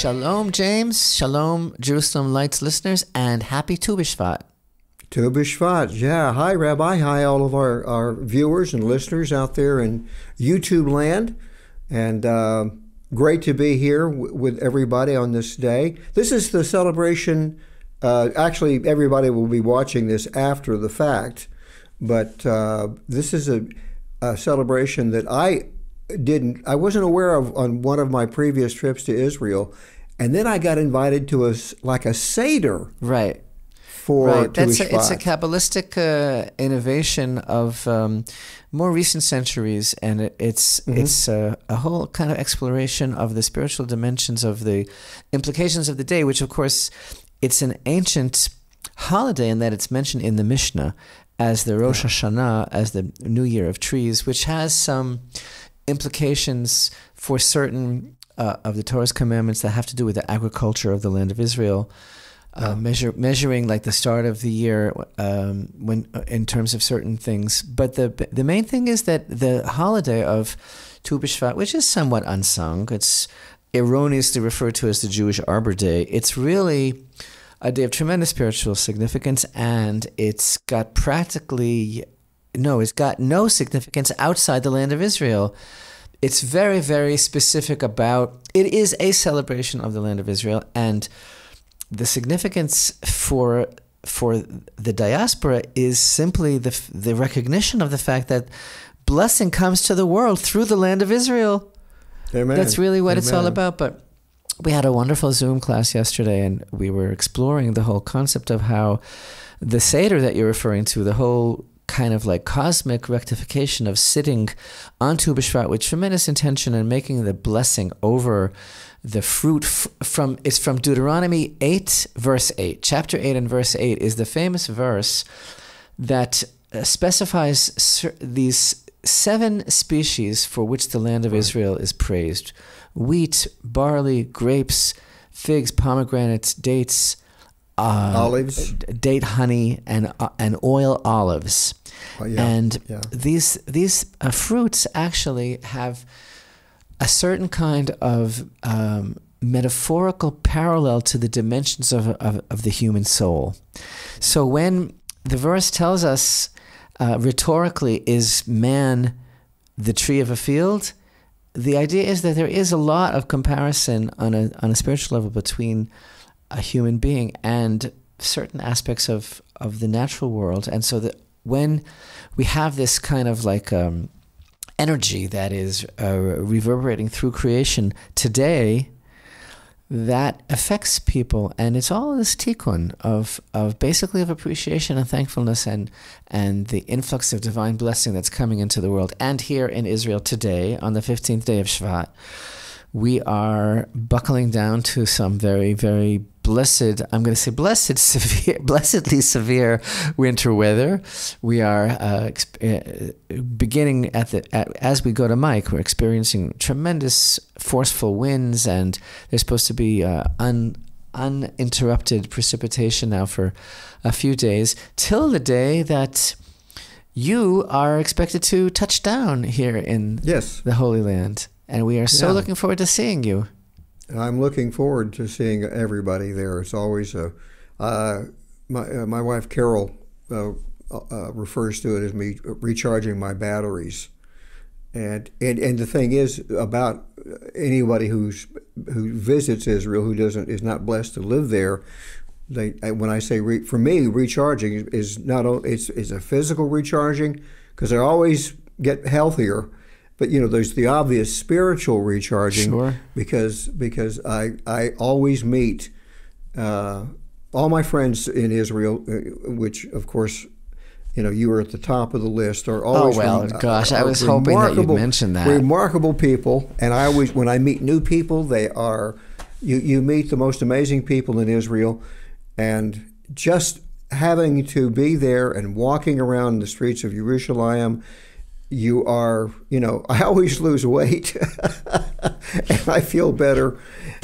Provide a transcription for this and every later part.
Shalom, James. Shalom, Jerusalem Lights listeners, and happy Tu B'Shvat. Tu B'Shvat. Yeah. Hi, Rabbi. Hi, all of our, our viewers and listeners out there in YouTube land. And uh, great to be here with everybody on this day. This is the celebration. Uh, actually, everybody will be watching this after the fact, but uh, this is a, a celebration that I didn't, I wasn't aware of on one of my previous trips to Israel. And then I got invited to a, like a Seder Right. for right. That's a, it's a. Kabbalistic uh, innovation of um, more recent centuries, and it, it's Mm-hmm. it's a, a whole kind of exploration of the spiritual dimensions of the implications of the day, which, of course, it's an ancient holiday in that it's mentioned in the Mishnah as the Rosh Hashanah, as the New Year of Trees, which has some implications for certain uh, of the Torah's commandments that have to do with the agriculture of the land of Israel. Uh, measure, measuring like the start of the year um, when uh, in terms of certain things, but the the main thing is that the holiday of Tu B'Shvat, which is somewhat unsung, it's erroneously referred to as the Jewish Arbor Day. It's really a day of tremendous spiritual significance, and it's got practically no, it's got no significance outside the land of Israel. It's very, very specific about it is a celebration of the land of Israel, and the significance for for the diaspora is simply the the recognition of the fact that blessing comes to the world through the land of Israel. Amen. That's really what it's all about. But we had a wonderful Zoom class yesterday, and we were exploring the whole concept of how the Seder that you're referring to, the whole kind of like cosmic rectification of sitting on Tu B'Shvat with tremendous intention and making the blessing over the fruit from it's from Deuteronomy 8 verse 8 chapter 8 and verse 8 is the famous verse that uh, specifies these seven species for which the land of Israel is praised wheat, barley, grapes, figs, pomegranates, dates, uh, Olives. date honey, and uh, and oil olives. Yeah, And yeah. these these uh, fruits actually have a certain kind of um, metaphorical parallel to the dimensions of, of, of the human soul. So when the verse tells us uh, rhetorically, is man the tree of a field? The idea is that there is a lot of comparison on a, on a spiritual level between a human being and certain aspects of, of the natural world. And so that when we have this kind of like um, energy that is uh, reverberating through creation today, that affects people, and it's all this tikkun of of basically of appreciation and thankfulness, and and the influx of divine blessing that's coming into the world. And here in Israel today, on the fifteenth day of Shvat, we are buckling down to some very very blessed i'm going to say blessed severe blessedly severe winter weather we are uh, uh, beginning at the at, as we go to mike we're experiencing tremendous forceful winds and there's supposed to be uh, un uninterrupted precipitation now for a few days till the day that you are expected to touch down here in Yes. the Holy Land. And we are so Yeah. looking forward to seeing you. I'm looking forward to seeing everybody there. It's always a. Uh, my uh, my wife Carol uh, uh, refers to it as me recharging my batteries, and and and the thing is about anybody who's who visits Israel who doesn't is not blessed to live there. They when I say re, for me recharging is not it's it's a physical recharging because I always get healthier. But you know, there's the obvious spiritual recharging Sure. because because I I always meet uh, all my friends in Israel, uh, which of course. You know, you were at the top of the list. Are always Oh, well, gosh, I was hoping that you'd mention that. Remarkable people, and I always, when I meet new people, they are. You you meet the most amazing people in Israel, and just having to be there and walking around the streets of Jerusalem, you are, you know, I always lose weight, and I feel better,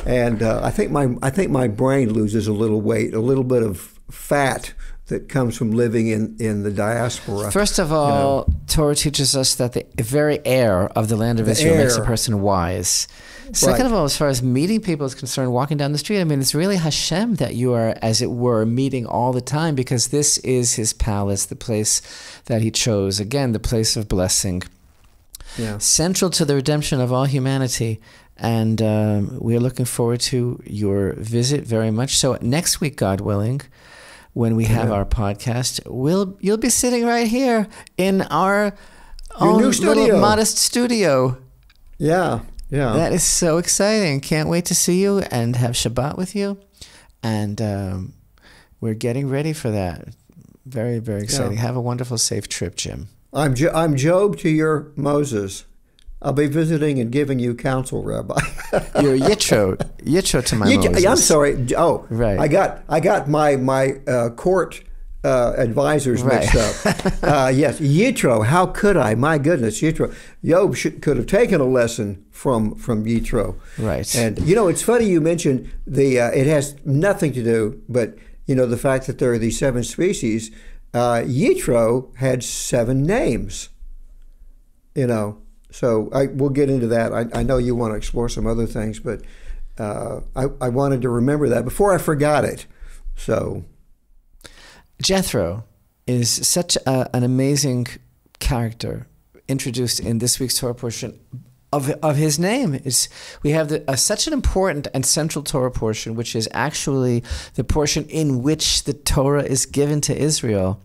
and uh, I think my I think my brain loses a little weight, a little bit of fat that comes from living in in the diaspora. First of all, Torah teaches us that the very air of the land of Israel makes a person wise. Second Right. of all, as far as meeting people is concerned, walking down the street, I mean, it's really Hashem that you are, as it were, meeting all the time because this is His palace, the place that He chose. Again, the place of blessing, Yeah. central to the redemption of all humanity. And um, we are looking forward to your visit very much. So next week, God willing, when we have Amen. our podcast, we'll you'll be sitting right here in our Your own new little modest studio. Yeah. Yeah. That is so exciting. Can't wait to see you and have Shabbat with you. And um, we're getting ready for that. Very, very exciting. Have a wonderful, safe trip, Jim. I'm jo- I'm Job to your Moses. I'll be visiting and giving you counsel, Rabbi. You're Yitro, Yitro to my Moses. I'm sorry. Oh, Right. I got I got my my uh, court uh, advisors Right. mixed up. uh, yes, Yitro. How could I? My goodness, Yitro. Job should, could have taken a lesson from from Yitro. Right. And you know, it's funny you mentioned the. Uh, it has nothing to do, but you know, the fact that there are these seven species. Uh, Yitro had seven names. You know, so I we'll get into that. I, I know you want to explore some other things, but uh, I I wanted to remember that before I forgot it. So Jethro is such a, an amazing character introduced in this week's Torah portion of, of his name. It's, we have the, uh, such an important and central Torah portion, which is actually the portion in which the Torah is given to Israel.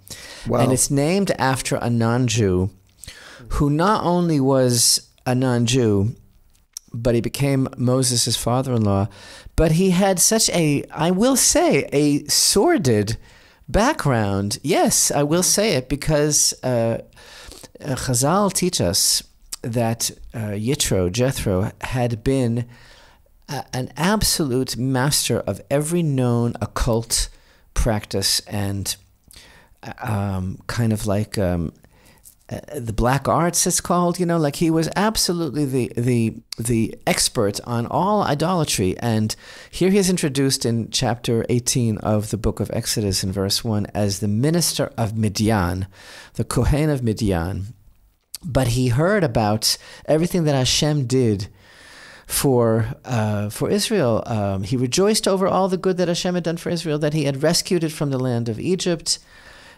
Wow. And it's named after a non Jew who not only was a non Jew, but he became Moses' father in law. But he had such a, I will say, a sordid background. Yes, I will say it because uh, uh, Chazal teach us that uh, Yitro, Jethro, had been a, an absolute master of every known occult practice and uh, um, kind of like um, uh, the black arts it's called you know like he was absolutely the the the expert on all idolatry and here he is introduced in chapter 18 of the book of exodus in verse 1 as the minister of midian the kohen of midian but he heard about everything that hashem did for uh, for Israel. Um, he rejoiced over all the good that Hashem had done for Israel, that He had rescued it from the land of Egypt.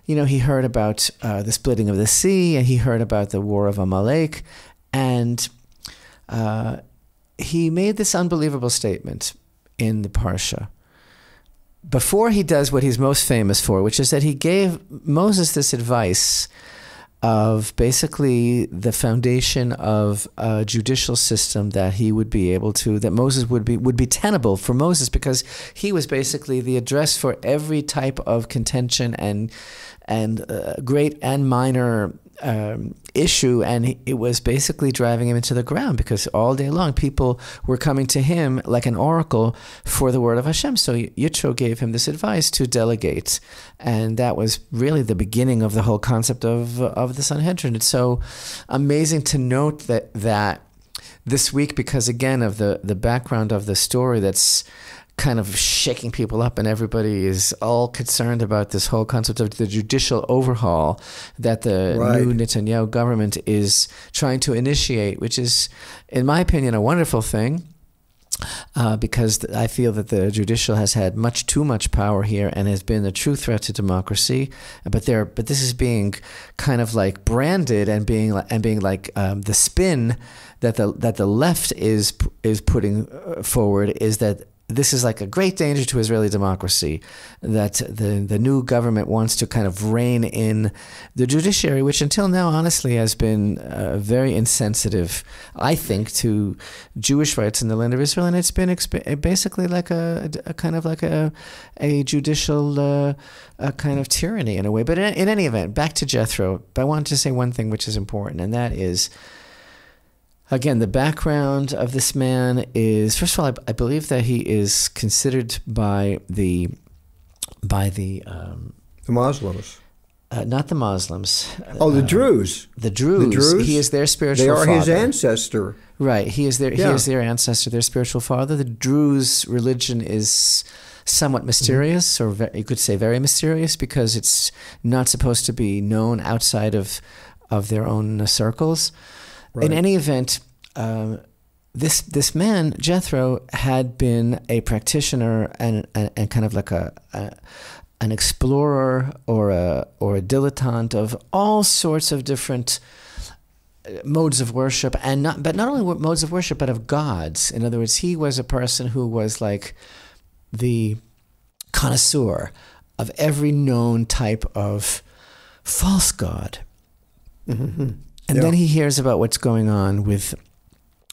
You know, he heard about uh, the splitting of the sea, and he heard about the war of Amalek, and uh, he made this unbelievable statement in the parsha. Before he does what he's most famous for, which is that he gave Moses this advice of basically the foundation of a judicial system that he would be able to that Moses would be would be tenable for Moses because he was basically the address for every type of contention and and uh, great and minor um, issue, and it was basically driving him into the ground because all day long people were coming to him like an oracle for the word of Hashem. So Yitro gave him this advice to delegate, and that was really the beginning of the whole concept of of the Sanhedrin. It's so amazing to note that that this week because again of the the background of the story that's kind of shaking people up, and everybody is all concerned about this whole concept of the judicial overhaul that the Right. new Netanyahu government is trying to initiate, which is, in my opinion, a wonderful thing. Uh, because I feel that the judicial has had much too much power here and has been a true threat to democracy. But there, but this is being kind of like branded and being and being like um, the spin that the that the left is is putting uh, forward is that this is like a great danger to Israeli democracy that the the new government wants to kind of rein in the judiciary, which until now, honestly, has been uh, very insensitive, I think, to Jewish rights in the land of Israel, and it's been exp- basically like a, a kind of like a a judicial uh, a kind of tyranny in a way. But in, in any event, back to Jethro. I wanted to say one thing which is important, and that is. Again, the background of this man is first of all, I, I believe that he is considered by the by the um, The Muslims. uh, not the Muslims. Oh, the uh, Druze. The Druze. The Druze? He is their spiritual They are his father. ancestor. Right. He is their he is their ancestor, their spiritual father. The Druze religion is somewhat mysterious, or ve- you could say very mysterious, because it's not supposed to be known outside of of their own circles. Right. In any event, um, this this man Jethro had been a practitioner and and, and kind of like a, a an explorer or a or a dilettante of all sorts of different uh, modes of worship and not but not only modes of worship but of gods in other words he was a person who was like the connoisseur of every known type of false god Mm-hmm. And Yeah. then he hears about what's going on with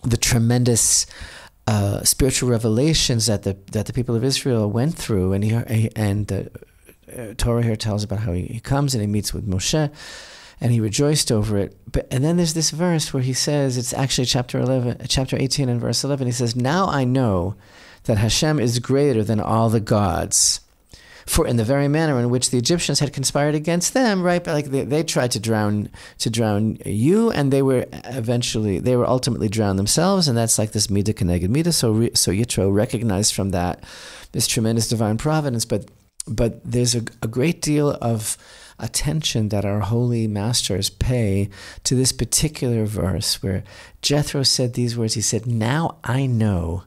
the tremendous uh, spiritual revelations that the that the people of Israel went through, and he and the uh, Torah here tells about how he, he comes and he meets with Moshe, and he rejoiced over it. But and then there's this verse where he says it's actually chapter eleven, chapter eighteen, and verse eleven. He says, "Now I know that Hashem is greater than all the gods." For in the very manner in which the Egyptians had conspired against them, right? Like they, they tried to drown to drown you, and they were eventually they were ultimately drowned themselves, and that's like this midah keneged midah. So re, so Yitro recognized from that this tremendous divine providence, but but there's a, a great deal of attention that our holy masters pay to this particular verse where Jethro said these words. He said, "Now I know."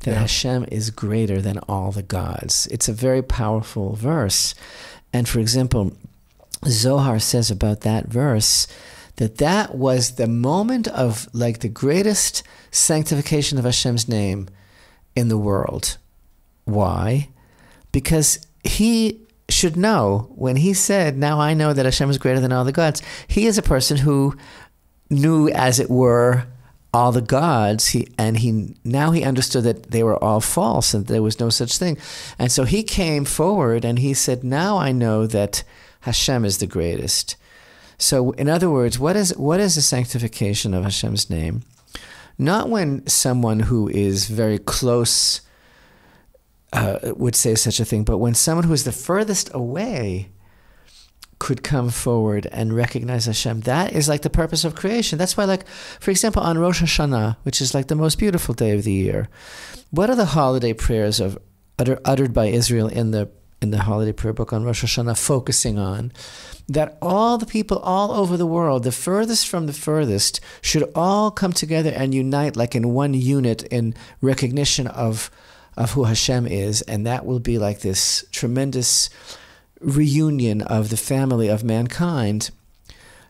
That Yeah. Hashem is greater than all the gods. It's a very powerful verse. And for example, Zohar says about that verse that that was the moment of like the greatest sanctification of Hashem's name in the world. Why? Because he should know when he said, Now I know that Hashem is greater than all the gods, he is a person who knew, as it were, all the gods he and he now he understood that they were all false and there was no such thing. And so he came forward and he said now i know that hashem is the greatest. So in other words what is what is the sanctification of hashem's name? Not when someone who is very close uh, would say such a thing but when someone who is the furthest away could come forward and recognize Hashem. That is like the purpose of creation. That's why, like, for example, on Rosh Hashanah, which is like the most beautiful day of the year, what are the holiday prayers of utter, uttered by Israel in the in the holiday prayer book on Rosh Hashanah, focusing on that all the people all over the world, the furthest from the furthest, should all come together and unite like in one unit in recognition of of who Hashem is, and that will be like this tremendous reunion of the family of mankind.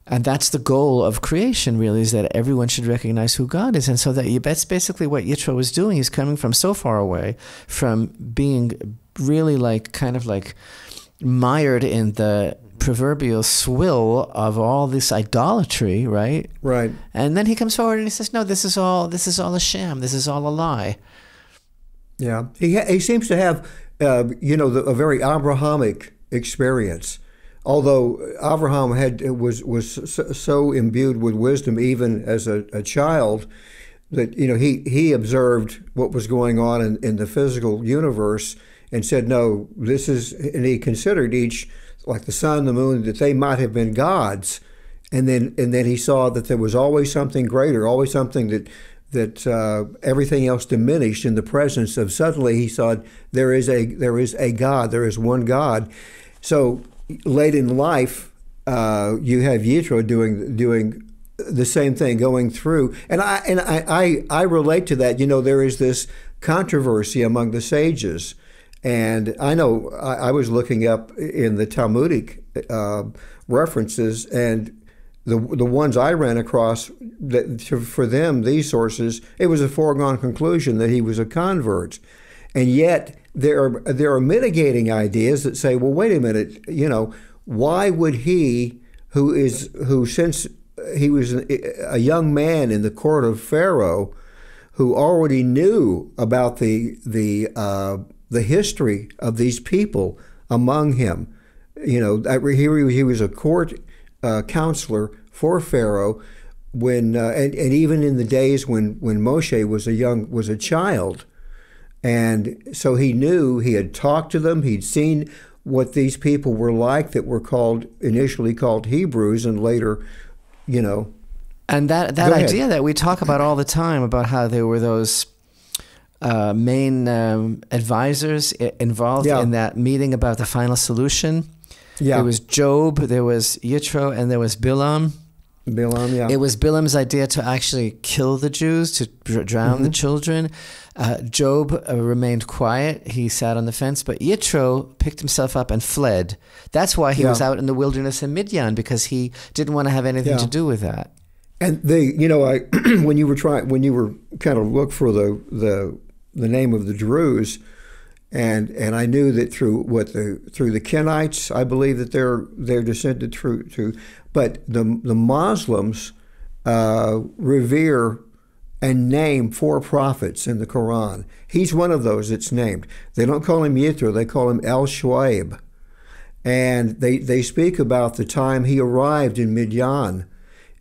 And that's the goal of creation, really, is that everyone should recognize who God is. And so that that's basically what Yitro was doing. He's coming from so far away from being really like kind of like mired in the proverbial swill of all this idolatry, right? Right. And then he comes forward and he says, "No, this is all this is all a sham. This is all a lie." Yeah. He ha- he seems to have, uh, you know, the, a very Abrahamic experience. Although Abraham had was was so, so imbued with wisdom, even as a, a child, that you know he he observed what was going on in, in the physical universe and said, "No, this is," and he considered each like the sun, the moon, that they might have been gods, and then and then he saw that there was always something greater, always something that that uh, everything else diminished in the presence of. Suddenly, he saw there is a there is a God, there is one God. So late in life, uh, you have Yitro doing doing the same thing, going through, and I and I, I I relate to that. You know, there is this controversy among the sages. And I know I, I was looking up in the Talmudic uh, references, and the the ones I ran across that to, for them these sources, it was a foregone conclusion that he was a convert, and yet there are there are mitigating ideas that say, well, wait a minute, you know, why would he, who is who since he was a young man in the court of Pharaoh, who already knew about the the uh, the history of these people among him. You know, he, he was a court uh, counselor for Pharaoh when, uh, and, and even in the days when, when Moshe was a young, was a child. And so he knew, he had talked to them, he'd seen what these people were like that were called, initially called Hebrews and later, you know. And that, that idea that we talk about all the time about how there were those uh, main um, advisors involved Yeah. in that meeting about the final solution. Yeah. There was Job, there was Yitro, and there was Bilam. Bilam, yeah. It was Bilam's idea to actually kill the Jews, to dr- drown the children. Uh, Job uh, remained quiet. He sat on the fence, but Yitro picked himself up and fled. That's why he Yeah. was out in the wilderness in Midian because he didn't want to have anything Yeah. to do with that. And they, you know, I when you were trying when you were kind of look for the the the name of the Druze, and and I knew that through what the through the Kenites, I believe that they're they're descended through to, but the the Muslims uh, revere and name four prophets in the Quran. He's one of those that's named. They don't call him Yitro, they call him El Shuaib. And they, they speak about the time he arrived in Midian.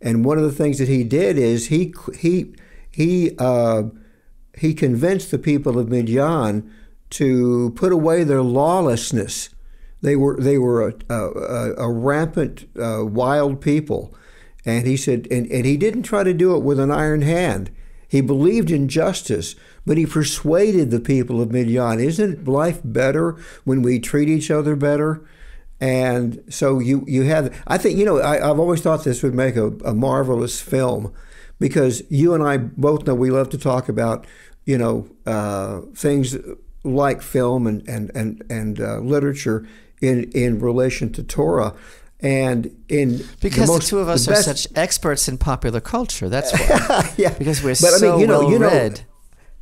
And one of the things that he did is he he he uh, he convinced the people of Midian to put away their lawlessness. They were they were a, a, a rampant uh, wild people, and he said, and, and he didn't try to do it with an iron hand. He believed in justice, but he persuaded the people of Midian. Isn't life better when we treat each other better? And so you you have. I think you know. I, I've always thought this would make a, a marvelous film, because you and I both know we love to talk about you know uh, things like film and and and and uh, literature in in relation to Torah. And in Because the, the, most, two of us the are best, such experts in popular culture. That's why. yeah, Because we're But, I mean, so you know- well you know, read.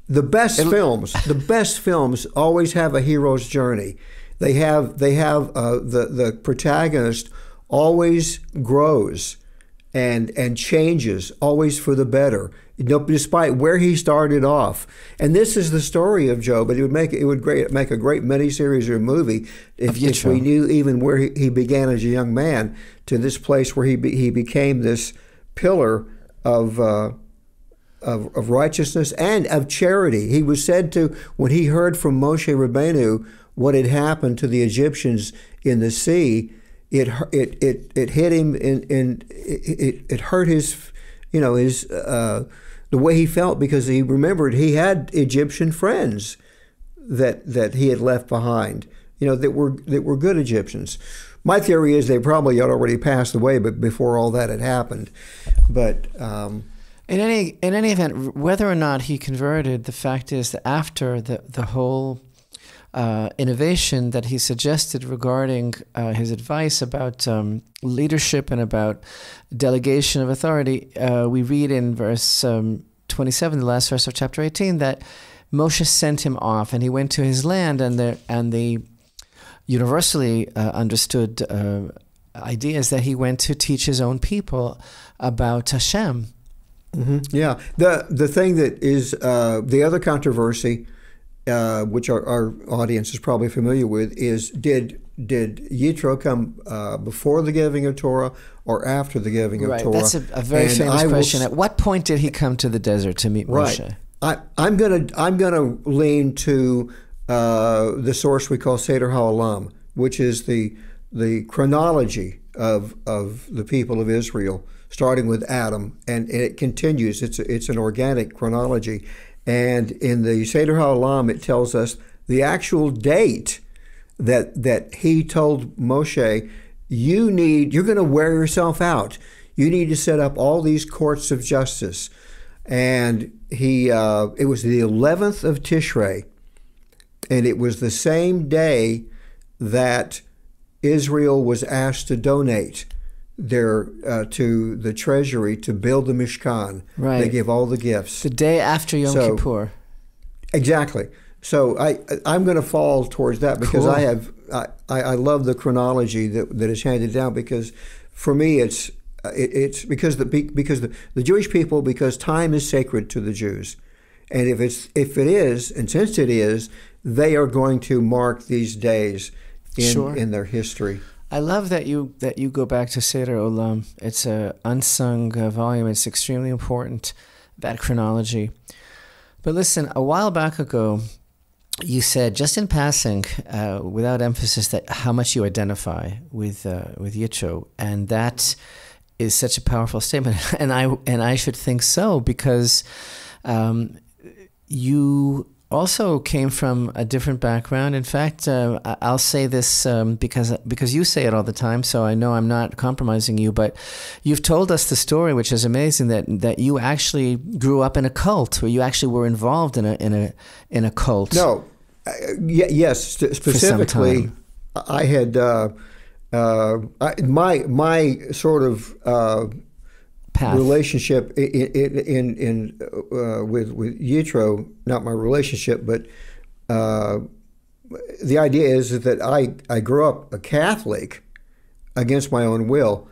the best films the best films always have a hero's journey they have they have uh, the the protagonist always grows and and changes always for the better you know, despite where he started off and this is the story of Job but it would make it would great make a great miniseries or movie if, if we knew even where he, he began as a young man to this place where he be, he became this pillar of uh, of, of righteousness and of charity. He was said to, when he heard from Moshe Rabbeinu what had happened to the Egyptians in the sea, it it it, it hit him in, in it, it, it hurt his, you know, his uh, the way he felt because he remembered he had Egyptian friends that that he had left behind, you know, that were that were good Egyptians. My theory is they probably had already passed away, but before all that had happened. But um, In any in any event, whether or not he converted, the fact is that after the the whole uh, innovation that he suggested regarding uh, his advice about um, leadership and about delegation of authority, uh, we read in verse um, 27, the last verse of chapter 18, that Moshe sent him off and he went to his land, and the and the universally uh, understood uh, idea is that he went to teach his own people about Hashem. hmm Yeah, the the thing that is uh, the other controversy, uh, which our, our audience is probably familiar with, is did did Yitro come uh, before the giving of Torah or after the giving of Right, Torah? that's a, a very And famous I question. s- At what point did he come to the desert to meet Right. Moshe? I, I'm gonna I'm gonna lean to uh, the source we call Seder HaOlam, which is the the chronology of of the people of Israel, starting with Adam, and, and it continues. It's a, it's an organic chronology, and in the Seder HaOlam, it tells us the actual date that that he told Moshe, you need you're going to wear yourself out. You need to set up all these courts of justice, and he uh, it was the 11th of Tishrei, and it was the same day that Israel was asked to donate their uh, to the treasury to build the Mishkan. Right. They give all the gifts. The day after Yom So- Kippur. Exactly. So I I'm going to fall towards that because Cool. I have I, I I love the chronology that, that is handed down because for me it's it, it's because the because the, the Jewish people because time is sacred to the Jews, and if it's if it is and since it is they are going to mark these days in Sure. in their history. I love that you that you go back to Seder Olam. It's a unsung uh, volume. It's extremely important that chronology. But listen, a while back ago, you said just in passing, uh, without emphasis, that how much you identify with uh, with Yitro, and that is such a powerful statement. And I and I should think so because um, you also came from a different background. In fact, uh, I'll say this um, because because you say it all the time, so I know I'm not compromising you. But you've told us the story, which is amazing that that you actually grew up in a cult, or you actually were involved in a in a in a cult. No, uh, yes, specifically, I had uh, uh, I, my my sort of uh, relationship in in, in uh, with with Yitro, not my relationship, but uh, the idea is that I I grew up a Catholic against my own will.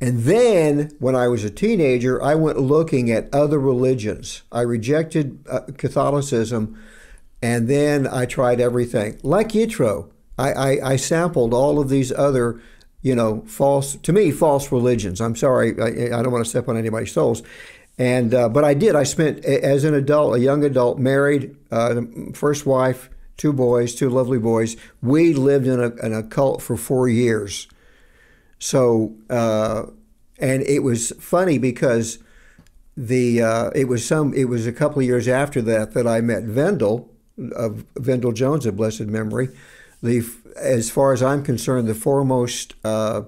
And then, when I was a teenager, I went looking at other religions. I rejected uh, Catholicism, and then I tried everything. Like Yitro, I, I, I, sampled all of these other you know, false to me, false religions. I'm sorry, I, I don't want to step on anybody's toes. And uh, but I did. I spent as an adult, a young adult, married, uh, first wife, two boys, two lovely boys. We lived in a, in a cult for four years. So uh, and it was funny because the uh, it was some it was a couple of years after that that I met Vendyl of Vendyl Jones of blessed memory, the as far as I'm concerned, the foremost uh,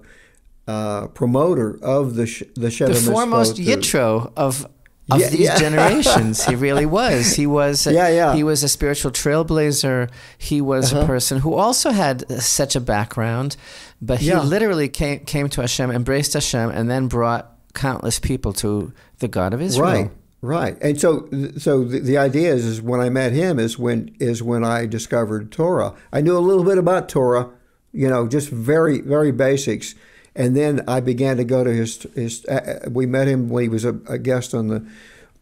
uh, promoter of the sh- the The foremost Yitro of of yeah, these yeah. generations. he really was. He was. A, yeah, yeah. He was a spiritual trailblazer. He was uh-huh. a person who also had such a background, but he yeah. literally came came to Hashem, embraced Hashem, and then brought countless people to the God of Israel. Right. Right, and so so the, the idea is, is when I met him is when is when I discovered Torah. I knew a little bit about Torah, you know, just very very basics, and then I began to go to his his. Uh, we met him when he was a, a, guest on the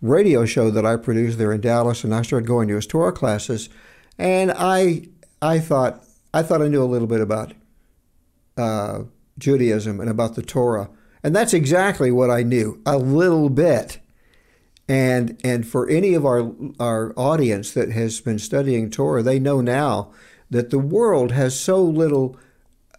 radio show that I produced there in Dallas, and I started going to his Torah classes, and I I thought I thought I knew a little bit about uh, Judaism and about the Torah, and that's exactly what I knew a little bit and and for any of our our audience that has been studying Torah, they know now that the world has so little.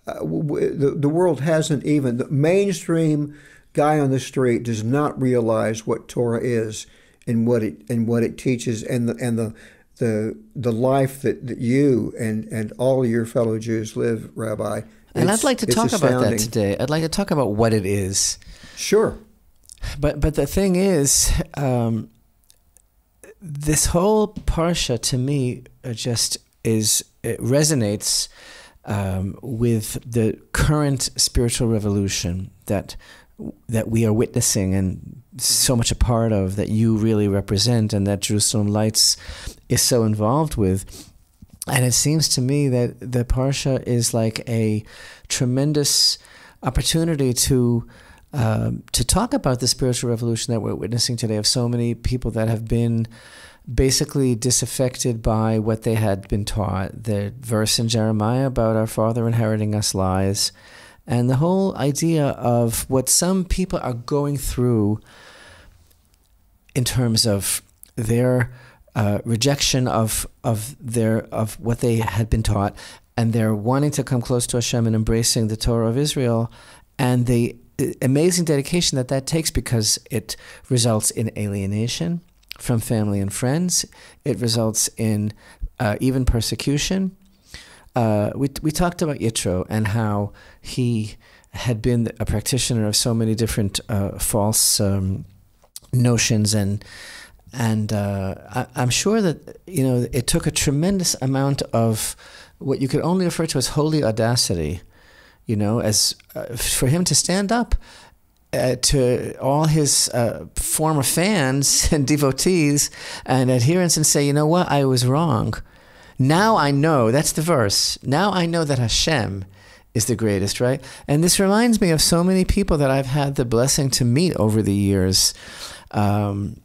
Uh, the, the world hasn't even the mainstream guy on the street does not realize what Torah is and what it and what it teaches and the and the the the life that, that you and and all your fellow Jews live, Rabbi. And I'd like to talk astounding. about that today. I'd like to talk about what it is. Sure. But but the thing is, um, this whole parsha to me uh, just is it resonates um, with the current spiritual revolution that that we are witnessing and so much a part of that you really represent and that Jerusalem Lights is so involved with. And it seems to me that the Parsha is like a tremendous opportunity to um, to talk about the spiritual revolution that we're witnessing today of so many people that have been basically disaffected by what they had been taught. The verse in Jeremiah about our father inheriting us lies, and the whole idea of what some people are going through in terms of their uh, rejection of of their of what they had been taught, and they're wanting to come close to Hashem and embracing the Torah of Israel, and the amazing dedication that that takes because it results in alienation from family and friends. It results in uh, even persecution. Uh, we, we talked about Yitro and how he had been a practitioner of so many different uh, false um, notions and and uh, I, am sure that you know it took a tremendous amount of what you could only refer to as holy audacity you know, as uh, for him to stand up uh, to all his uh, former fans and devotees and adherents and say, you know what, I was wrong. Now I know, that's the verse. Now I know that Hashem is the greatest, right? And this reminds me of so many people that I've had the blessing to meet over the years. Um,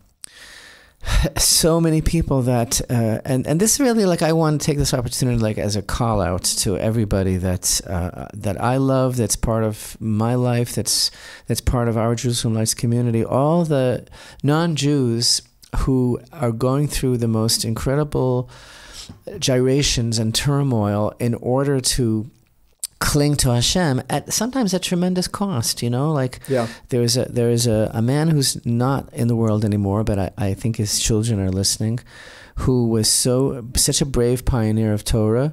so many people that uh, and and this really like I want to take this opportunity like as a call out to everybody that uh, that I love that's part of my life that's that's part of our Jerusalem Lights community all the non-Jews who are going through the most incredible gyrations and turmoil in order to cling to Hashem at sometimes at tremendous cost. You know, like Yeah. there is a there is a, a man who's not in the world anymore, but I, I think his children are listening, who was so such a brave pioneer of Torah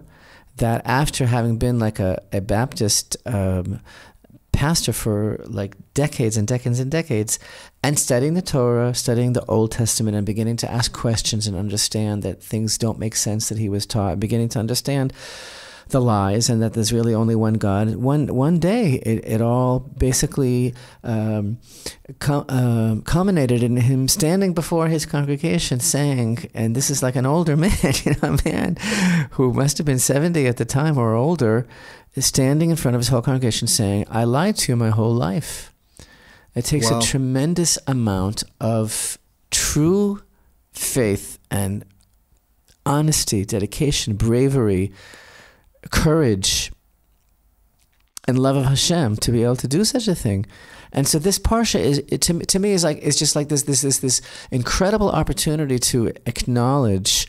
that after having been like a, a Baptist um, pastor for like decades and decades and decades and studying the Torah, studying the Old Testament and beginning to ask questions and understand that things don't make sense that he was taught, beginning to understand the lies and that there's really only one God. One one day, it, it all basically um, cu- um culminated in him standing before his congregation saying, and this is like an older man, you know, a man who must have been 70 at the time or older, standing in front of his whole congregation saying, I lied to you my whole life. It takes Wow. a tremendous amount of true faith and honesty, dedication, bravery, courage, and love of Hashem to be able to do such a thing. And so this parsha is it, to, to me is like it's just like this this this this incredible opportunity to acknowledge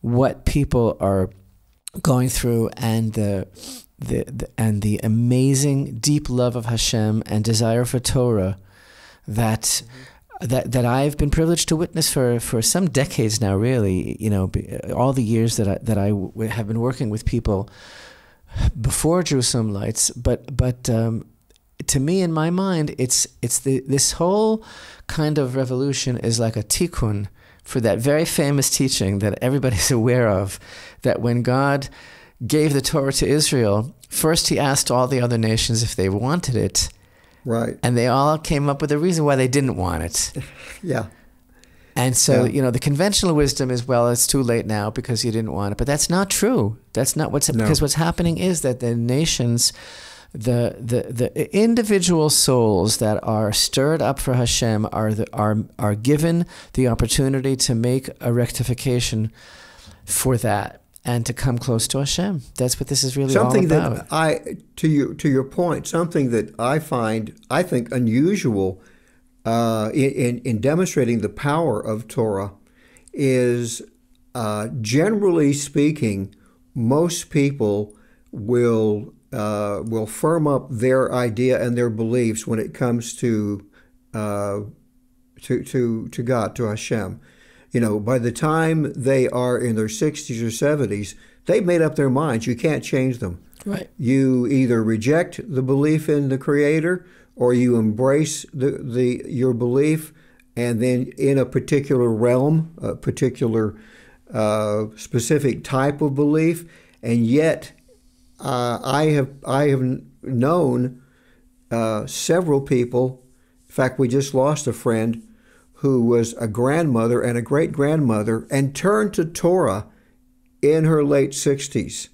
what people are going through and the the, the and the amazing deep love of Hashem and desire for Torah that mm-hmm. That that I've been privileged to witness for, for some decades now. Really, you know, all the years that I that I w- have been working with people before Jerusalem Lights, but but um, to me, in my mind, it's it's the this whole kind of revolution is like a tikkun for that very famous teaching that everybody's aware of, that when God gave the Torah to Israel, first He asked all the other nations if they wanted it, Right. and they all came up with a reason why they didn't want it. Yeah. And so, Yeah. you know, the conventional wisdom is, well, it's too late now because you didn't want it. But that's not true. That's not what's No. because what's happening is that the nations, the the the individual souls that are stirred up for Hashem are the, are are given the opportunity to make a rectification for that and to come close to Hashem. That's what this is really something all about. that I to you to your point, something that I find I think unusual uh, in, in in demonstrating the power of Torah is uh, generally speaking, most people will uh, will firm up their idea and their beliefs when it comes to uh, to to to God to Hashem. You know, by the time they are in their 60s or 70s, they've made up their minds. You can't change them. right. You either reject the belief in the Creator or you embrace the, the your belief, and then in a particular realm, a particular uh, specific type of belief, and yet uh, I have I have known uh, several people. In fact, we just lost a friend who was a grandmother and a great grandmother and turned to Torah in her late sixties.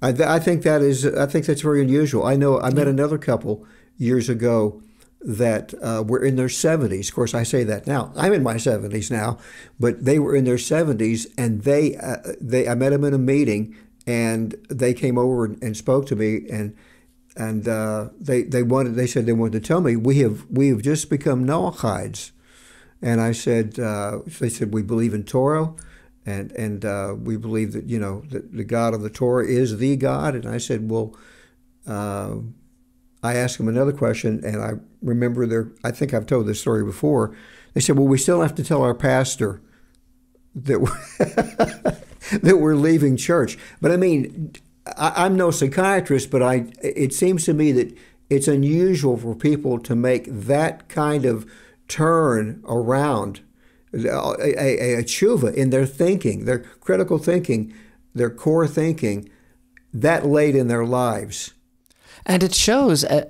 I, th- I think that is I think that's very unusual. I know I met another couple years ago that uh, were in their 70s. Of course, I say that now. I'm in my 70s now, but they were in their 70s, and they uh, they I met them in a meeting, and they came over and, and spoke to me, and and uh, they they wanted they said they wanted to tell me we have we have just become Noachides, and I said uh, they said we believe in Torah and and uh, we believe that you know that the God of the Torah is the God. And I said, well, uh, I asked them another question, and I remember their. I think I've told this story before. They said, well, we still have to tell our pastor that we're, that we're leaving church. But I mean, I, I'm no psychiatrist, but I it seems to me that it's unusual for people to make that kind of turn around a, a, a tshuva in their thinking, their critical thinking, their core thinking, that late in their lives. And it shows a,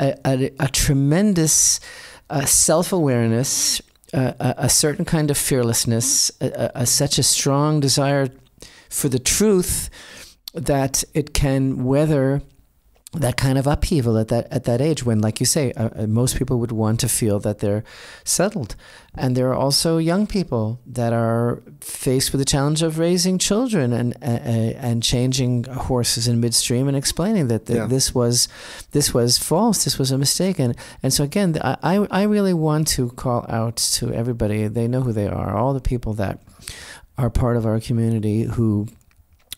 a, a, tremendous uh, self awareness, uh, a, certain kind of fearlessness, such a strong desire for the truth that it can weather that kind of upheaval at that at that age when like you say uh, uh, most people would want to feel that they're settled. And there are also young people that are faced with the challenge of raising children and uh, and changing horses in midstream and explaining that th- Yeah. this was this was false this was a mistake. And and so again I I really want to call out to everybody. They know who they are all the people that are part of our community who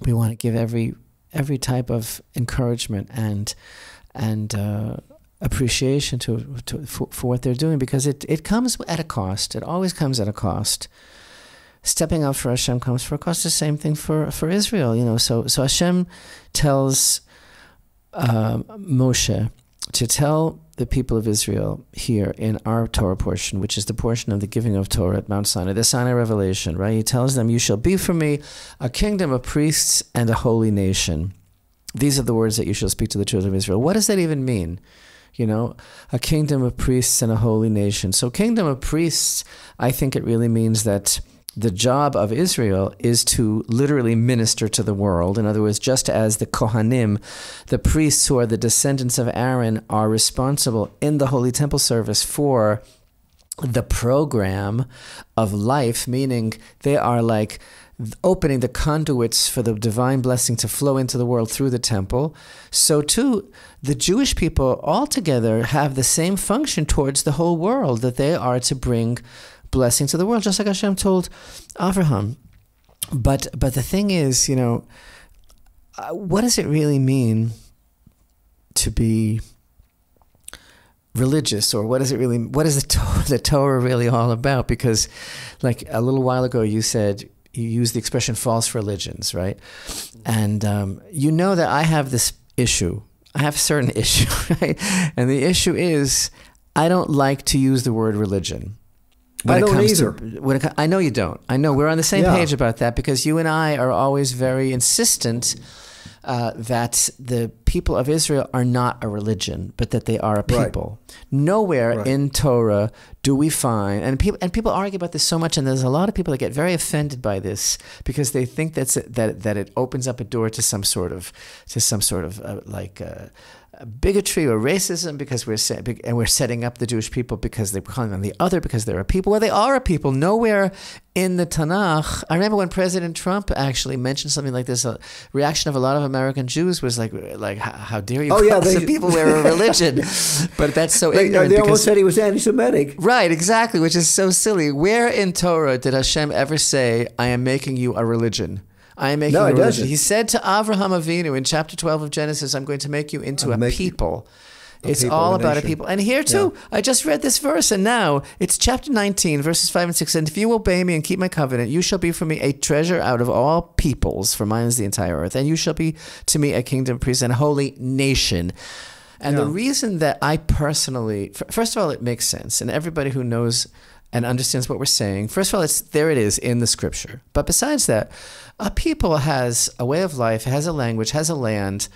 we want to give every every type of encouragement and and uh, appreciation to, to for, for what they're doing because it, it comes at a cost. It always comes at a cost. Stepping up for Hashem comes for a cost. The same thing for, for Israel, you know. So so Hashem tells uh, Moshe to tell the people of Israel here in our Torah portion, which is the portion of the giving of Torah at Mount Sinai, the Sinai revelation, right? He tells them, You shall be for me a kingdom of priests and a holy nation. These are the words that you shall speak to the children of Israel. What does that even mean? You know, a kingdom of priests and a holy nation. So, kingdom of priests, I think it really means that the job of Israel is to literally minister to the world. In other words, just as the Kohanim, the priests who are the descendants of Aaron, are responsible in the Holy Temple service for the program of life, meaning they are like opening the conduits for the divine blessing to flow into the world through the temple, so too the Jewish people altogether have the same function towards the whole world that they are to bring blessing to the world, just like Hashem told Abraham. But but the thing is, you know, uh, what does it really mean to be religious, or what does it really? What is the Torah, the Torah really all about? Because, like a little while ago, you said you used the expression false religions, right? And um, you know that I have this issue. I have a certain issue, right? And the issue is I don't like to use the word religion. When I don't either. To, when it, I know you don't. I know we're on the same yeah. page about that because you and I are always very insistent uh, that the people of Israel are not a religion, but that they are a people. Right. Nowhere right. in Torah do we find, and people and people argue about this so much, and there's a lot of people that get very offended by this because they think that's that that it opens up a door to some sort of to some sort of uh, like. Uh, bigotry or racism because we're and we're setting up the Jewish people because they're calling them the other because they're a people. Well, they are a people. Nowhere in the Tanakh. I remember when President Trump actually mentioned something like this. A reaction of a lot of American Jews was like, "Like, how dare you? Oh yeah, they, people wear a religion." but that's so they, ignorant. They almost said he was anti-Semitic. Right, exactly, which is so silly. Where in Torah did Hashem ever say, "I am making you a religion"? I am making no, a religion. He said to Avraham Avinu in chapter 12 of Genesis, I'm going to make you into I'll a people. It's all about a people. And here too, Yeah. I just read this verse, and now it's chapter 19, verses 5 and 6. And if you obey me and keep my covenant, you shall be for me a treasure out of all peoples, for mine is the entire earth. And you shall be to me a kingdom, priest, and a holy nation. And the reason that I personally, first of all, it makes sense. And everybody who knows and understands what we're saying, first of all, it's there it is in the scripture. But besides that, a people has a way of life, has a language, has a land.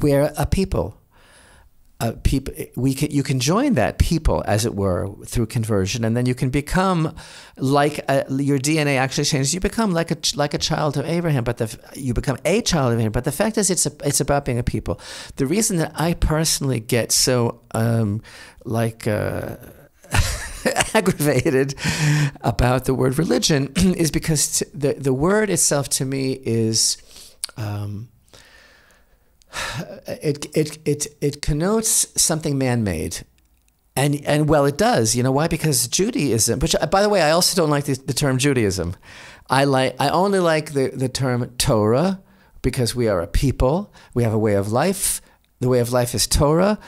We're a people. A people we can, you can join that people as it were through conversion and then you can become like a, your DNA actually changes. You become like a like a child of Abraham but the, you become a child of Abraham. But the fact is it's a, it's about being a people. The reason that I personally get so um, like uh, aggravated about the word religion is because the the word itself to me is um, it it it it connotes something man-made. And, and well, it does. You know why? Because Judaism. Which, by the way, I also don't like the, the term Judaism. I like. I only like the, the term Torah because we are a people. We have a way of life. The way of life is Torah.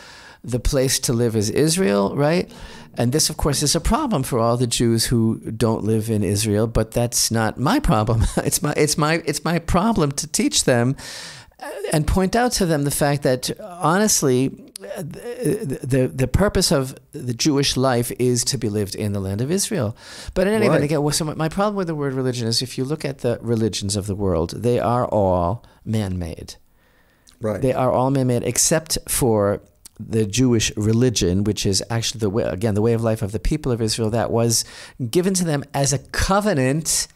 The place to live is Israel, right? And this, of course, is a problem for all the Jews who don't live in Israel. But that's not my problem. It's my it's my it's my problem to teach them and point out to them the fact that honestly, uh, the, the the purpose of the Jewish life is to be lived in the land of Israel. But in any event, again, well, so my problem with the word religion is if you look at the religions of the world, they are all man-made. Right. They are all man-made except for the Jewish religion, which is actually the way, again, the way of life of the people of Israel that was given to them as a covenant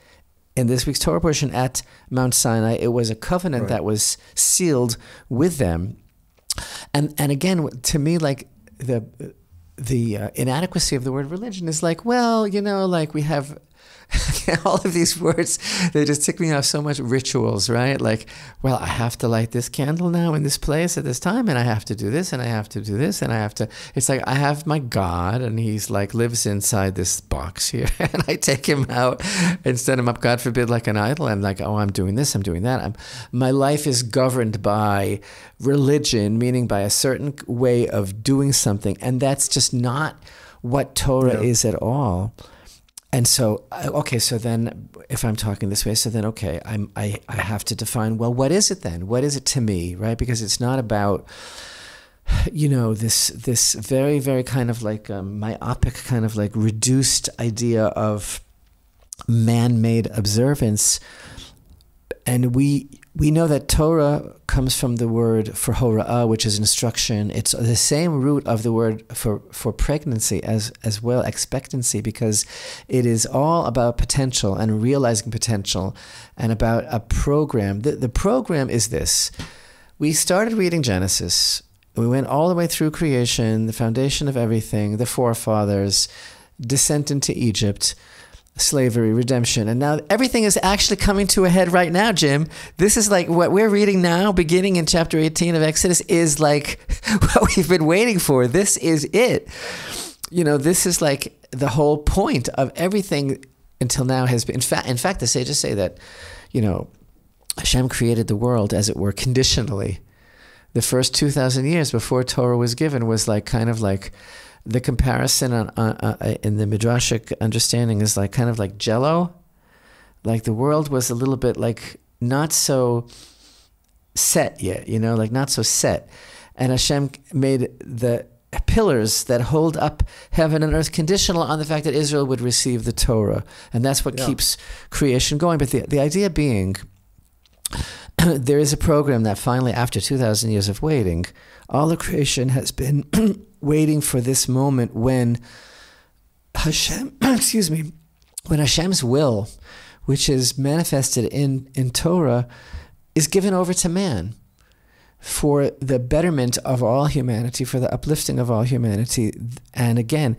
in this week's Torah portion at Mount Sinai. It was a covenant Right. that was sealed with them. And, and again, to me, like the, the uh, inadequacy of the word religion is like, well, you know, like we have all of these words, they just tick me off so much rituals, right? Like, well, I have to light this candle now in this place at this time, and I have to do this, and I have to do this, and I have to. It's like I have my God, and he's like lives inside this box here, and I take him out and set him up, God forbid, like an idol. I'm like, oh, I'm doing this, I'm doing that. I'm, my life is governed by religion, meaning by a certain way of doing something, and that's just not what Torah yeah. is at all and so okay so then if i'm talking this way so then okay i'm I, I have to define well what is it then? What is it to me right? Because it's not about you know this this very very kind of like um, myopic kind of like reduced idea of man-made observance. And we we know that Torah comes from the word for hora'ah, which is instruction. It's the same root of the word for, for pregnancy as, as well, expectancy, because it is all about potential and realizing potential and about a program. The, the program is this. We started reading Genesis. We went all the way through creation, the foundation of everything, the forefathers, descent into Egypt slavery, redemption. And now everything is actually coming to a head right now, Jim. This is like what we're reading now, beginning in chapter 18 of Exodus, is like what we've been waiting for. This is it. You know, this is like the whole point of everything until now has been. In fact, in fact, the sages say that, you know, Hashem created the world, as it were, conditionally. The first 2,000 years before Torah was given was like kind of like the comparison on, uh, in the midrashic understanding is like kind of like jello. Like the world was a little bit like not so set yet you know like not so set. And hashem made the pillars that hold up heaven and earth conditional on the fact that israel would receive the torah. And that's what yeah. keeps creation going. But the, the idea being there is a program that finally after 2000 years of waiting all of creation has been waiting for this moment when Hashem, excuse me, when Hashem's will, which is manifested in, in Torah, is given over to man for the betterment of all humanity, for the uplifting of all humanity. And again,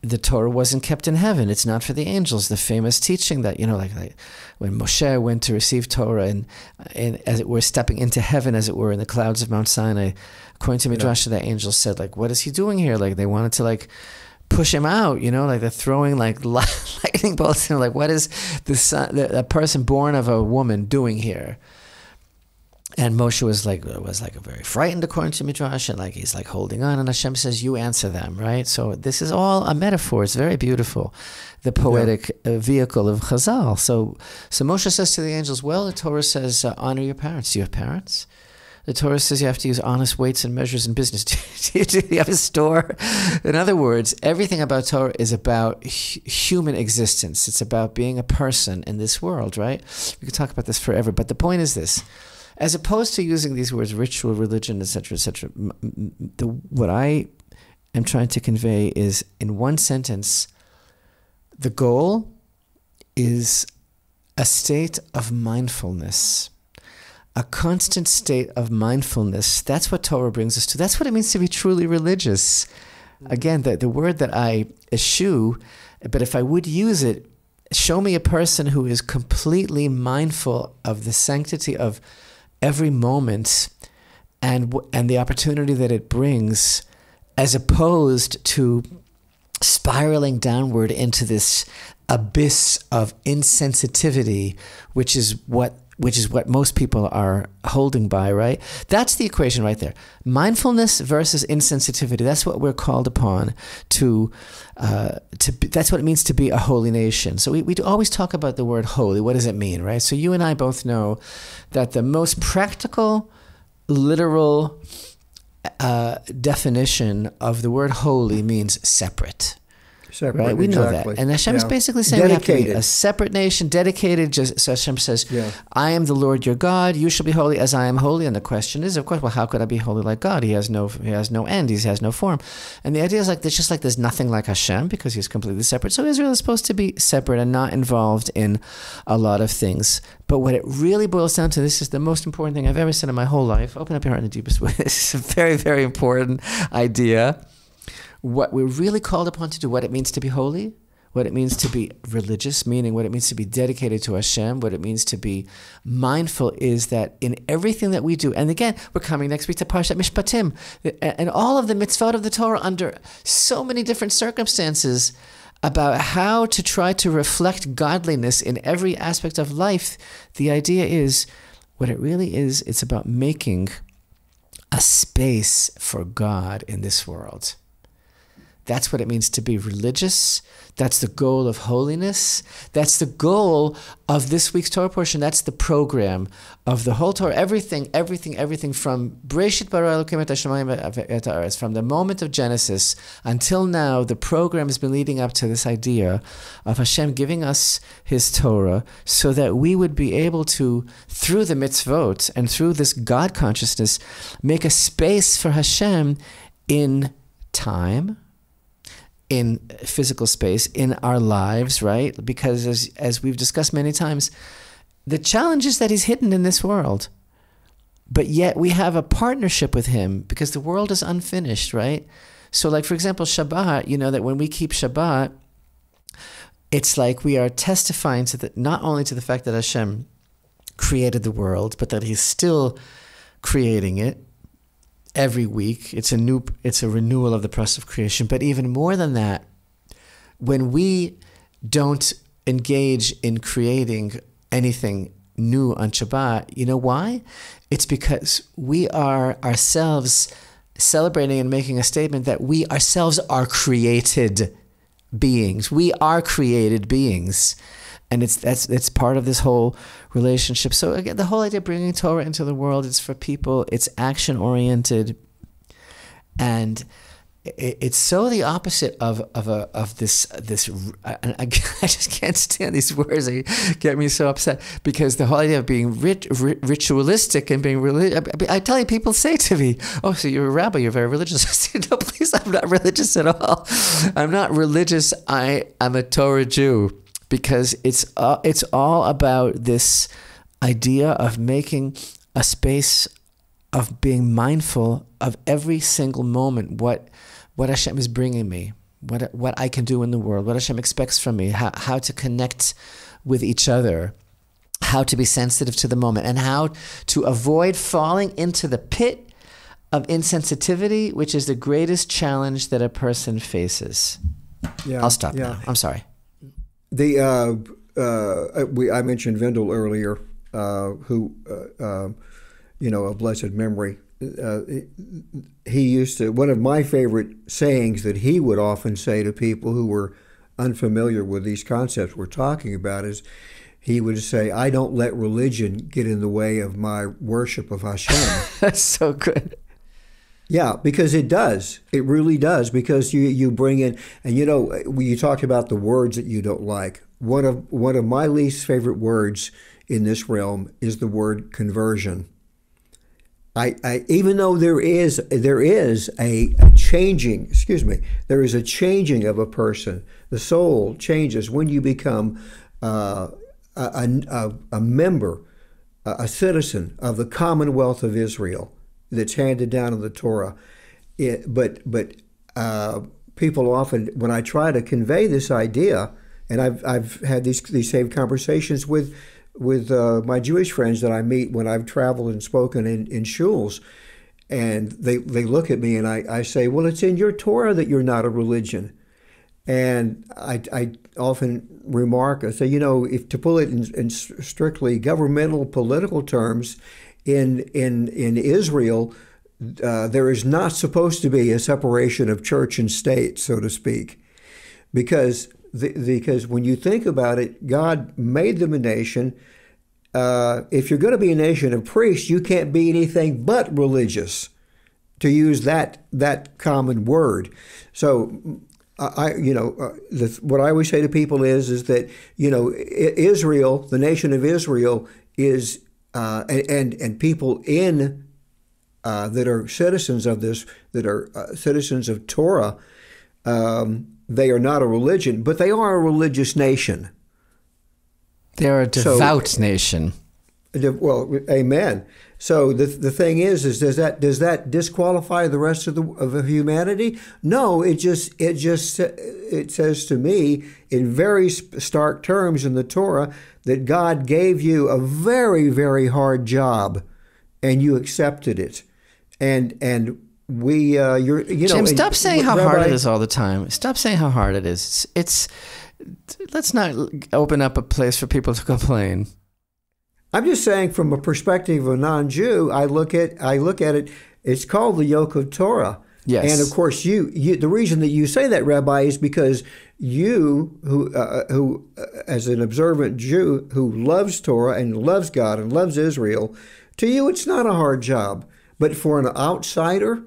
the Torah wasn't kept in heaven. It's not for the angels. The famous teaching that, you know, like, like when Moshe went to receive Torah and, and as it were stepping into heaven, as it were, in the clouds of Mount Sinai, according to Midrash, yeah. the angels said, like, what is he doing here? Like, they wanted to, like, push him out, you know, like they're throwing like lightning bolts. And like, what is the son, the, the person born of a woman doing here? And Moshe was like was like a very frightened according to Midrash, and like he's like holding on, and Hashem says, "You answer them, right?" So this is all a metaphor. It's very beautiful, the poetic yeah. Uh, vehicle of Chazal. So so Moshe says to the angels, "Well, the Torah says uh, honor your parents. Do you have parents?" The Torah says you have to use honest weights and measures in business. do, you, do you have a store? In other words, everything about Torah is about human existence. It's about being a person in this world, right? We could talk about this forever, but the point is this as opposed to using these words ritual, religion, etc., etc. The, what I am trying to convey is in one sentence, the goal is a state of mindfulness. A constant state of mindfulness. That's what Torah brings us to. That's what it means to be truly religious. Again, the, the word that I eschew, but if I would use it, show me a person who is completely mindful of the sanctity of every moment and and the opportunity that it brings as opposed to spiraling downward into this abyss of insensitivity which is what which is what most people are holding by, right? That's the equation right there. Mindfulness versus insensitivity. That's what we're called upon to. Uh, to be, that's what it means to be a holy nation. So we, we always talk about the word holy. What does it mean, right? So you and I both know that the most practical, literal uh, definition of the word holy means separate. Separate, right? We exactly. know that. And Hashem's yeah. basically saying dedicated. we have to be a separate nation, dedicated. Just so Hashem says, yeah. I am the Lord your God. You shall be holy as I am holy. And the question is, of course, well, how could I be holy like God? He has no he has no end. He has no form. And the idea is like there's just like there's nothing like Hashem because he's completely separate. So Israel is supposed to be separate and not involved in a lot of things. But what it really boils down to, this is the most important thing I've ever said in my whole life. Open up your heart in the deepest way. This is a very, very important idea what we're really called upon to do, what it means to be holy, what it means to be religious, meaning what it means to be dedicated to Hashem, what it means to be mindful is that in everything that we do, and again, we're coming next week to Parshat Mishpatim, and all of the mitzvot of the Torah under so many different circumstances about how to try to reflect godliness in every aspect of life. The idea is what it really is, it's about making a space for God in this world. That's what it means to be religious. That's the goal of holiness. That's the goal of this week's Torah portion. That's the program of the whole Torah. Everything, everything, everything from et Hashemayim from the moment of Genesis until now, the program has been leading up to this idea of Hashem giving us His Torah so that we would be able to, through the mitzvot and through this God consciousness, make a space for Hashem in time in physical space in our lives, right? Because as as we've discussed many times, the challenge is that he's hidden in this world. But yet we have a partnership with him because the world is unfinished, right? So like for example, Shabbat, you know that when we keep Shabbat, it's like we are testifying to the not only to the fact that Hashem created the world, but that he's still creating it every week. It's a new it's a renewal of the process of creation. But even more than that, when we don't engage in creating anything new on Shabbat, you know why? It's because we are ourselves celebrating and making a statement that we ourselves are created beings. We are created beings and it's that's it's part of this whole relationship. So again, the whole idea of bringing Torah into the world is for people. It's action oriented, and it's so the opposite of of a of this this. I, I just can't stand these words. They get me so upset because the whole idea of being rit, ritualistic and being religious. I, I tell you, people say to me, "Oh, so you're a rabbi? You're very religious." I say, "No, please, I'm not religious at all. I'm not religious. I am a Torah Jew." Because it's uh, it's all about this idea of making a space of being mindful of every single moment. What what Hashem is bringing me what what I can do in the world what Hashem expects from me how, how to connect with each other how to be sensitive to the moment and how to avoid falling into the pit of insensitivity which is the greatest challenge that a person faces. Yeah, I'll stop yeah. now. I'm sorry the uh, uh, we I mentioned Vendyl earlier, uh, who uh, um, you know a blessed memory. Uh, he used to one of my favorite sayings that he would often say to people who were unfamiliar with these concepts we're talking about is he would say, "I don't let religion get in the way of my worship of Hashem." That's so good. Yeah, because it does. It really does. Because you you bring in, and you know, you talked about the words that you don't like, one of one of my least favorite words in this realm is the word conversion. I, I even though there is there is a, a changing, excuse me, there is a changing of a person. The soul changes when you become uh, a, a, a member, a citizen of the Commonwealth of Israel that's handed down in the Torah. It, but but uh, people often, when I try to convey this idea, and I've I've had these these same conversations with with uh, my Jewish friends that I meet when I've traveled and spoken in, in shuls, and they they look at me and I, I say, well, it's in your Torah that you're not a religion. And I, I often remark, I say, you know, if to pull it in, in strictly governmental political terms, in in in Israel, uh, there is not supposed to be a separation of church and state, so to speak, because the, because when you think about it, God made them a nation. Uh, if you're going to be a nation of priests, you can't be anything but religious, to use that that common word. So I, you know, uh, the, what I always say to people is, is that you know, Israel, the nation of Israel, is uh, and, and people in uh, that are citizens of this, that are uh, citizens of Torah, um, they are not a religion, but they are a religious nation. They're a devout so, nation. Well, amen. So the the thing is, is does that does that disqualify the rest of the of humanity? No, it just it just it says to me in very stark terms in the Torah that God gave you a very very hard job, and you accepted it, and and we uh, you're you know Jim, stop saying how Rabbi, hard it is all the time. Stop saying how hard it is. It's, it's let's not open up a place for people to complain. I'm just saying from a perspective of a non-Jew, I look at I look at it. It's called the yoke of Torah. Yes. And of course, you, you the reason that you say that, Rabbi, is because you, who uh, who uh, as an observant Jew who loves Torah and loves God and loves Israel, to you it's not a hard job. But for an outsider,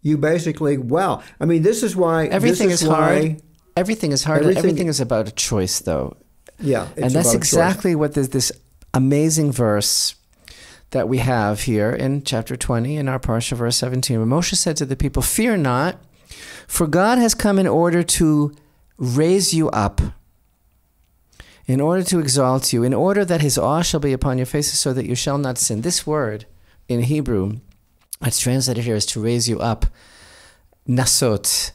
you basically wow. I mean, this is why everything is, is why, hard. Everything is hard. Everything, everything is about a choice, though. Yeah, and that's exactly what this, this amazing verse that we have here in chapter 20 in our parsha verse 17 where moshe said to the people fear not for god has come in order to raise you up in order to exalt you in order that his awe shall be upon your faces so that you shall not sin. This word in hebrew it's translated here as to raise you up nasot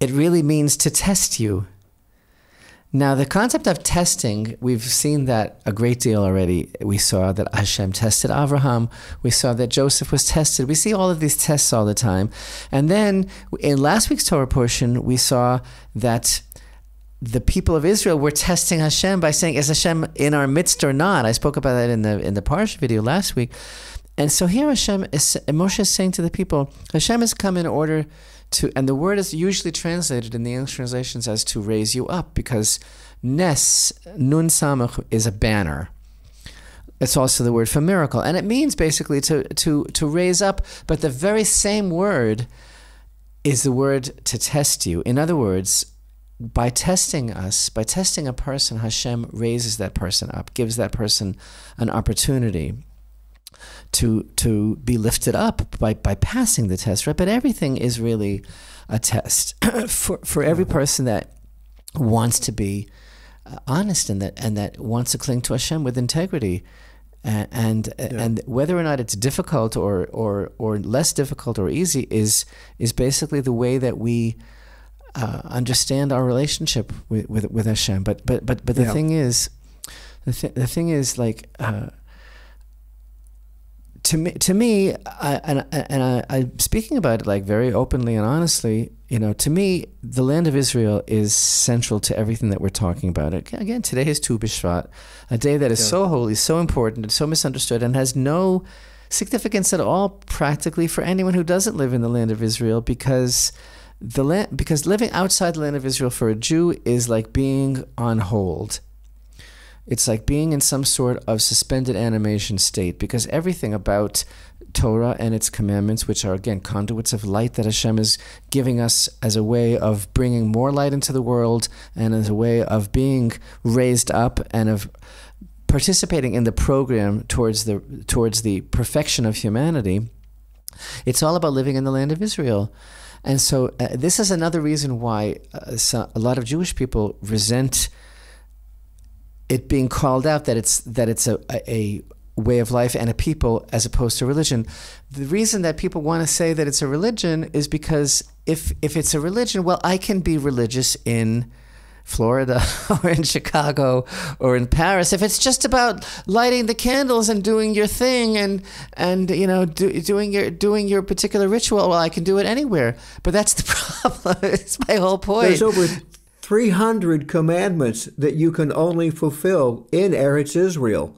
it really means to test you now, the concept of testing, we've seen that a great deal already. We saw that Hashem tested Abraham. We saw that Joseph was tested. We see all of these tests all the time. And then in last week's Torah portion, we saw that the people of Israel were testing Hashem by saying, "Is Hashem in our midst or not?" I spoke about that in the in the Parsha video last week. And so here Hashem is, Moshe is saying to the people, Hashem has come in order to, and the word is usually translated in the English translations as to raise you up because nes, nun samach, is a banner. It's also the word for miracle. And it means basically to, to, to raise up, but the very same word is the word to test you. In other words, by testing us, by testing a person, Hashem raises that person up, gives that person an opportunity to to be lifted up by, by passing the test, right? But everything is really a test for for every person that wants to be uh, honest and that and that wants to cling to Hashem with integrity. And and, yeah. and whether or not it's difficult or, or or less difficult or easy is is basically the way that we uh, understand our relationship with, with with Hashem. But but but but the yeah. thing is, the, th- the thing is like uh, to me, to me, I, and and I, I'm speaking about it like very openly and honestly. You know, to me, the land of Israel is central to everything that we're talking about. Again, today is Tu B'Shvat, a day that is so holy, so important, and so misunderstood, and has no significance at all practically for anyone who doesn't live in the land of Israel, because the land, because living outside the land of Israel for a Jew is like being on hold it's like being in some sort of suspended animation state because everything about Torah and its commandments, which are again conduits of light that Hashem is giving us as a way of bringing more light into the world and as a way of being raised up and of participating in the program towards the towards the perfection of humanity. It's all about living in the land of Israel. And so, uh, this is another reason why uh, so a lot of Jewish people resent it being called out that it's that it's a, a way of life and a people as opposed to religion. The reason that people want to say that it's a religion is because if if it's a religion, well, I can be religious in Florida or in Chicago or in Paris. If it's just about lighting the candles and doing your thing and and you know do, doing your doing your particular ritual, well, I can do it anywhere. But that's the problem. it's my whole point. There's over 300 commandments that you can only fulfill in Eretz Israel.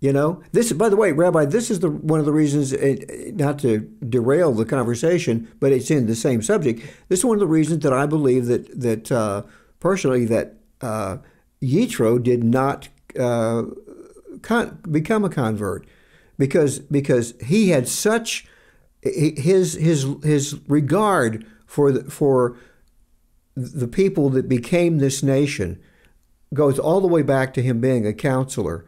You know, this, by the way, Rabbi, this is the one of the reasons, it, not to derail the conversation, but it's in the same subject. This is one of the reasons that I believe that, that uh, personally, that uh, Yitro did not uh, con- become a convert because, because he had such his, his, his regard for, the, for the people that became this nation goes all the way back to him being a counselor.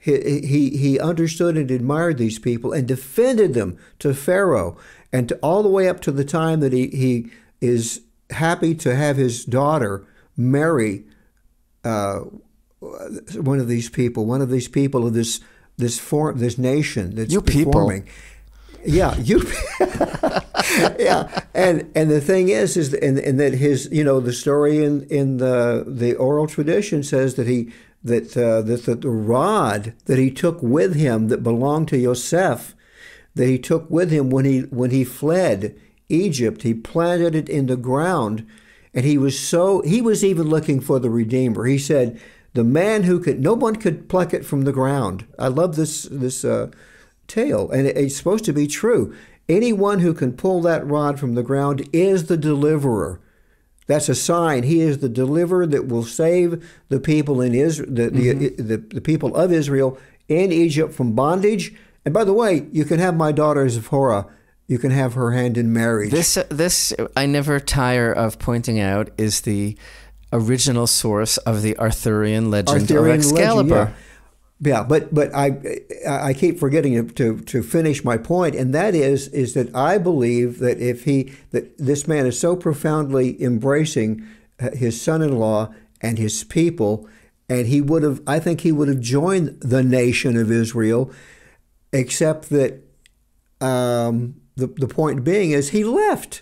He, he, he understood and admired these people and defended them to Pharaoh and to, all the way up to the time that he, he is happy to have his daughter marry uh, one of these people, one of these people of this this form, this nation that's You people. Yeah, you. yeah, and and the thing is, is and, and that his, you know, the story in in the the oral tradition says that he that uh, that the, the rod that he took with him that belonged to Yosef, that he took with him when he when he fled Egypt, he planted it in the ground, and he was so he was even looking for the Redeemer. He said, "The man who could, no one could pluck it from the ground." I love this this uh, tale, and it's supposed to be true. Anyone who can pull that rod from the ground is the deliverer. That's a sign. He is the deliverer that will save the people in Israel, the, the, mm-hmm. the, the people of Israel in Egypt from bondage. And by the way, you can have my daughter Zipporah. You can have her hand in marriage. This, uh, this I never tire of pointing out is the original source of the Arthurian legend Arthurian of legend, Excalibur. yeah. Yeah, but but I I keep forgetting to, to finish my point, and that is is that I believe that if he that this man is so profoundly embracing uh, his son-in-law and his people, and he would have I think he would have joined the nation of Israel, except that um, the the point being is he left.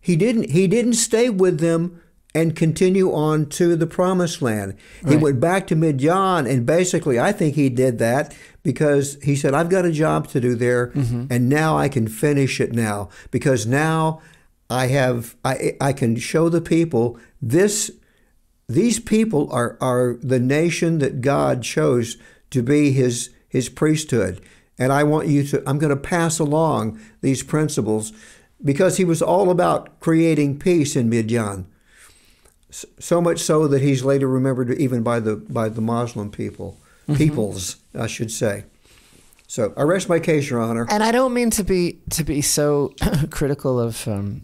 He didn't he didn't stay with them and continue on to the promised land. He went back to Midian, and basically, I think he did that because he said, I've got a job to do there, mm-hmm. and now I can finish it now because now I have I, I can show the people this these people are, are the nation that God chose to be his his priesthood. And I want you to I'm going to pass along these principles because he was all about creating peace in Midian. So much so that he's later remembered even by the by the Muslim people, peoples, I should say. So I rest my case, Your Honor. And I don't mean to be to be so critical of um,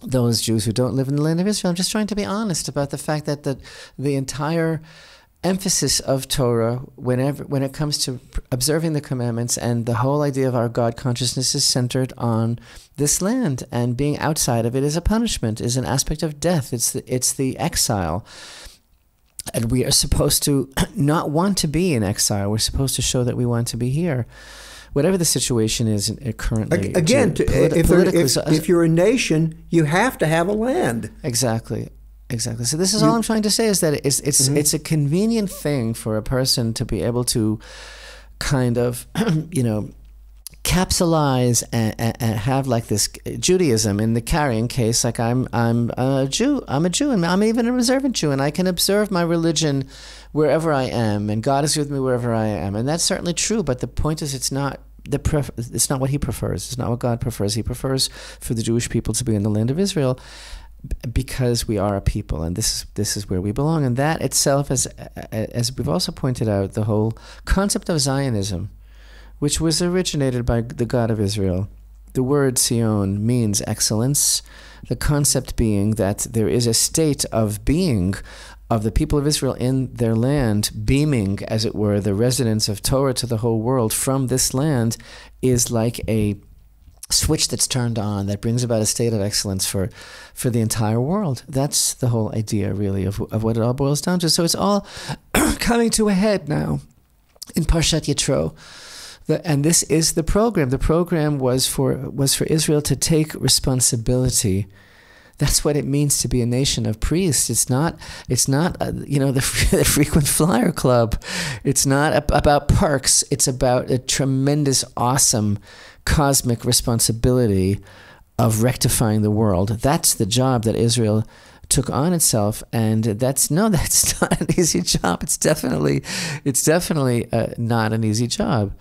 those Jews who don't live in the land of Israel. I'm just trying to be honest about the fact that the the entire emphasis of Torah, whenever when it comes to observing the commandments and the whole idea of our God consciousness, is centered on this land, and being outside of it is a punishment, is an aspect of death. It's the, it's the exile. And we are supposed to not want to be in exile. We're supposed to show that we want to be here whatever the situation is uh, currently. Again, to, politi- if, if, if you're a nation, you have to have a land. exactly, exactly. So this is all I'm trying to say is that it's it's Mm-hmm. it's a convenient thing for a person to be able to kind of, you know. Capsulize and, and, and have like this Judaism in the carrying case, like I'm I'm a Jew, I'm a Jew, and I'm even a observant Jew, and I can observe my religion wherever I am, and God is with me wherever I am, and that's certainly true. But the point is, it's not the pref- it's not what He prefers. It's not what God prefers. He prefers for the Jewish people to be in the land of Israel because we are a people, and this is this is where we belong. And that itself, as as we've also pointed out, the whole concept of Zionism, which was originated by the God of Israel. The word Sion means excellence. The concept being that there is a state of being of the people of Israel in their land, beaming, as it were, the residence of Torah to the whole world from this land, is like a switch that's turned on that brings about a state of excellence for for the entire world. That's the whole idea, really, of, of what it all boils down to. So it's all coming to a head now in Parshat Yitro. The, and this is the program. The program was for was for Israel to take responsibility. That's what it means to be a nation of priests. It's not. It's not. Uh, you know the, the frequent flyer club. It's not ab- about parks. It's about a tremendous, awesome, cosmic responsibility of rectifying the world. That's the job that Israel took on itself, and that's no, that's not an easy job. It's definitely, it's definitely uh, not an easy job.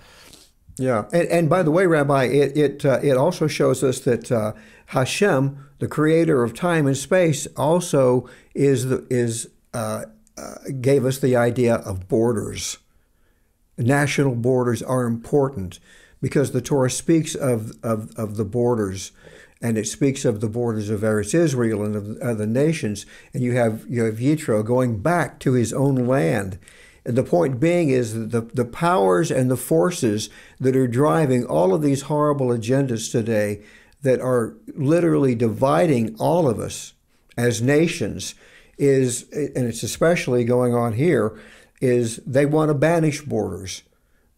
Yeah, and, and by the way, Rabbi, it it uh, it also shows us that uh, Hashem, the creator of time and space, also is the is uh, uh, gave us the idea of borders. National borders are important because the Torah speaks of of, of the borders, and it speaks of the borders of Eretz Israel and of other nations. And you have you have Yitro going back to his own land. And the point being is that the, the powers and the forces that are driving all of these horrible agendas today that are literally dividing all of us as nations is, and it's especially going on here, is they want to banish borders.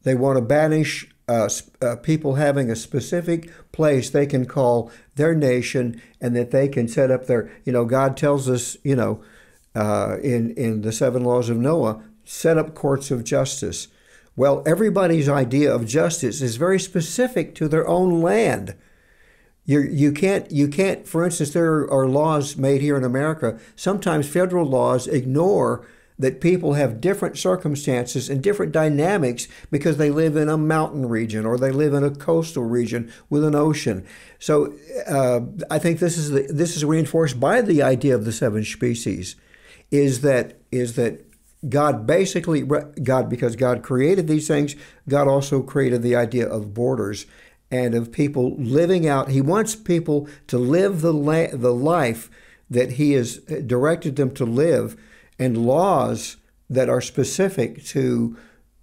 They want to banish uh, uh, people having a specific place they can call their nation and that they can set up their, you know, God tells us, you know, uh, in, in the seven laws of Noah, set up courts of justice. Well, everybody's idea of justice is very specific to their own land. You, you can't you can't for instance there are laws made here in America sometimes federal laws ignore that people have different circumstances and different dynamics because they live in a mountain region or they live in a coastal region with an ocean. So uh, I think this is the, this is reinforced by the idea of the seven species, is that is that God basically God because God created these things, God also created the idea of borders and of people living out. He wants people to live the la- the life that He has directed them to live and laws that are specific to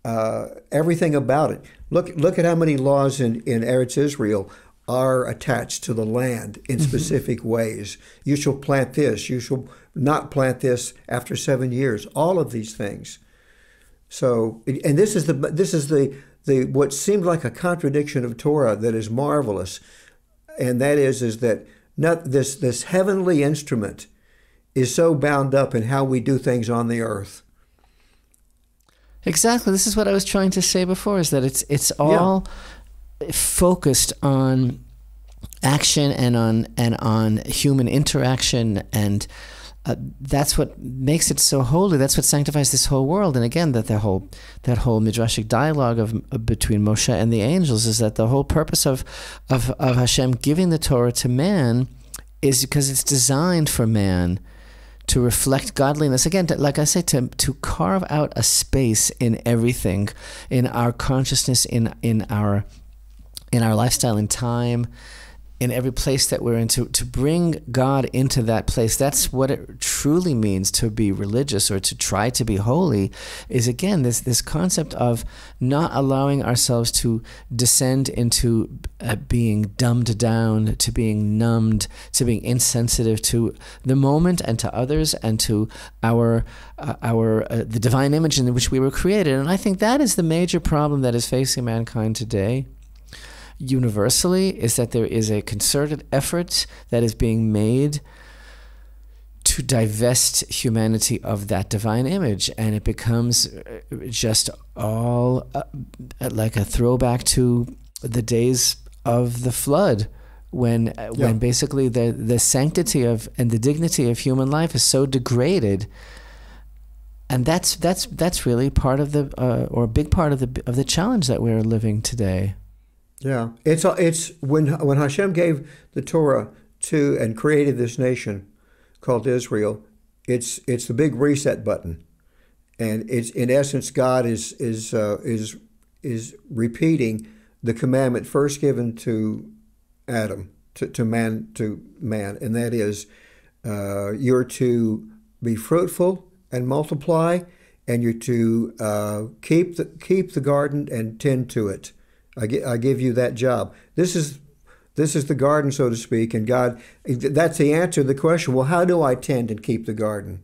uh, everything about it. Look, look at how many laws in, in Eretz Israel are attached to the land in mm-hmm. specific ways. You shall plant this, you shall not plant this after seven years. All of these things. So, and this is the this is the the what seemed like a contradiction of Torah that is marvelous, and that is is that not this this heavenly instrument is so bound up in how we do things on the earth. Exactly. This is what I was trying to say before is that it's it's all yeah. focused on action and on and on human interaction and uh, that's what makes it so holy. That's what sanctifies this whole world. And again, that the whole that whole midrashic dialogue of uh, between Moshe and the angels is that the whole purpose of, of of Hashem giving the Torah to man is because it's designed for man to reflect godliness. Again, like I say, to, to carve out a space in everything, in our consciousness, in, in, our, in our lifestyle, in time, in every place that we're in to, to bring God into that place. That's what it truly means to be religious or to try to be holy is again this this concept of not allowing ourselves to descend into uh, being dumbed down, to being numbed, to being insensitive to the moment and to others and to our uh, our uh, the divine image in which we were created. And I think that is the major problem that is facing mankind today universally is that there is a concerted effort that is being made to divest humanity of that divine image. And it becomes uh, just all uh, like a throwback to the days of the flood when uh, yeah. when basically the the sanctity of and the dignity of human life is so degraded. And that's that's that's really part of the uh, or a big part of the of the challenge that we're living today yeah, it's it's when when Hashem gave the Torah to and created this nation called Israel. It's it's the big reset button, and it's in essence God is is uh, is is repeating the commandment first given to Adam to, to man to man, and that is uh, you're to be fruitful and multiply, and you're to uh, keep the keep the garden and tend to it. I, I give you that job. This is this is the garden, so to speak, and God, that's the answer to the question. Well, how do I tend and keep the garden?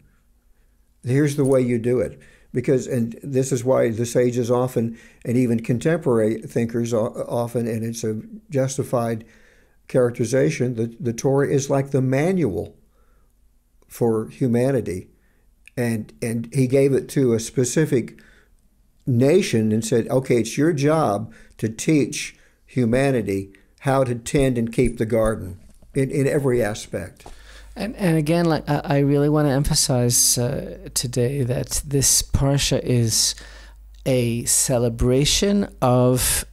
Here's the way you do it, because and this is why the sages often, and even contemporary thinkers often, and it's a justified characterization. The the Torah is like the manual for humanity, and and He gave it to a specific nation and said, okay, it's your job to teach humanity how to tend and keep the garden in, in every aspect. And, and again, like I really want to emphasize uh, today that this parsha is a celebration of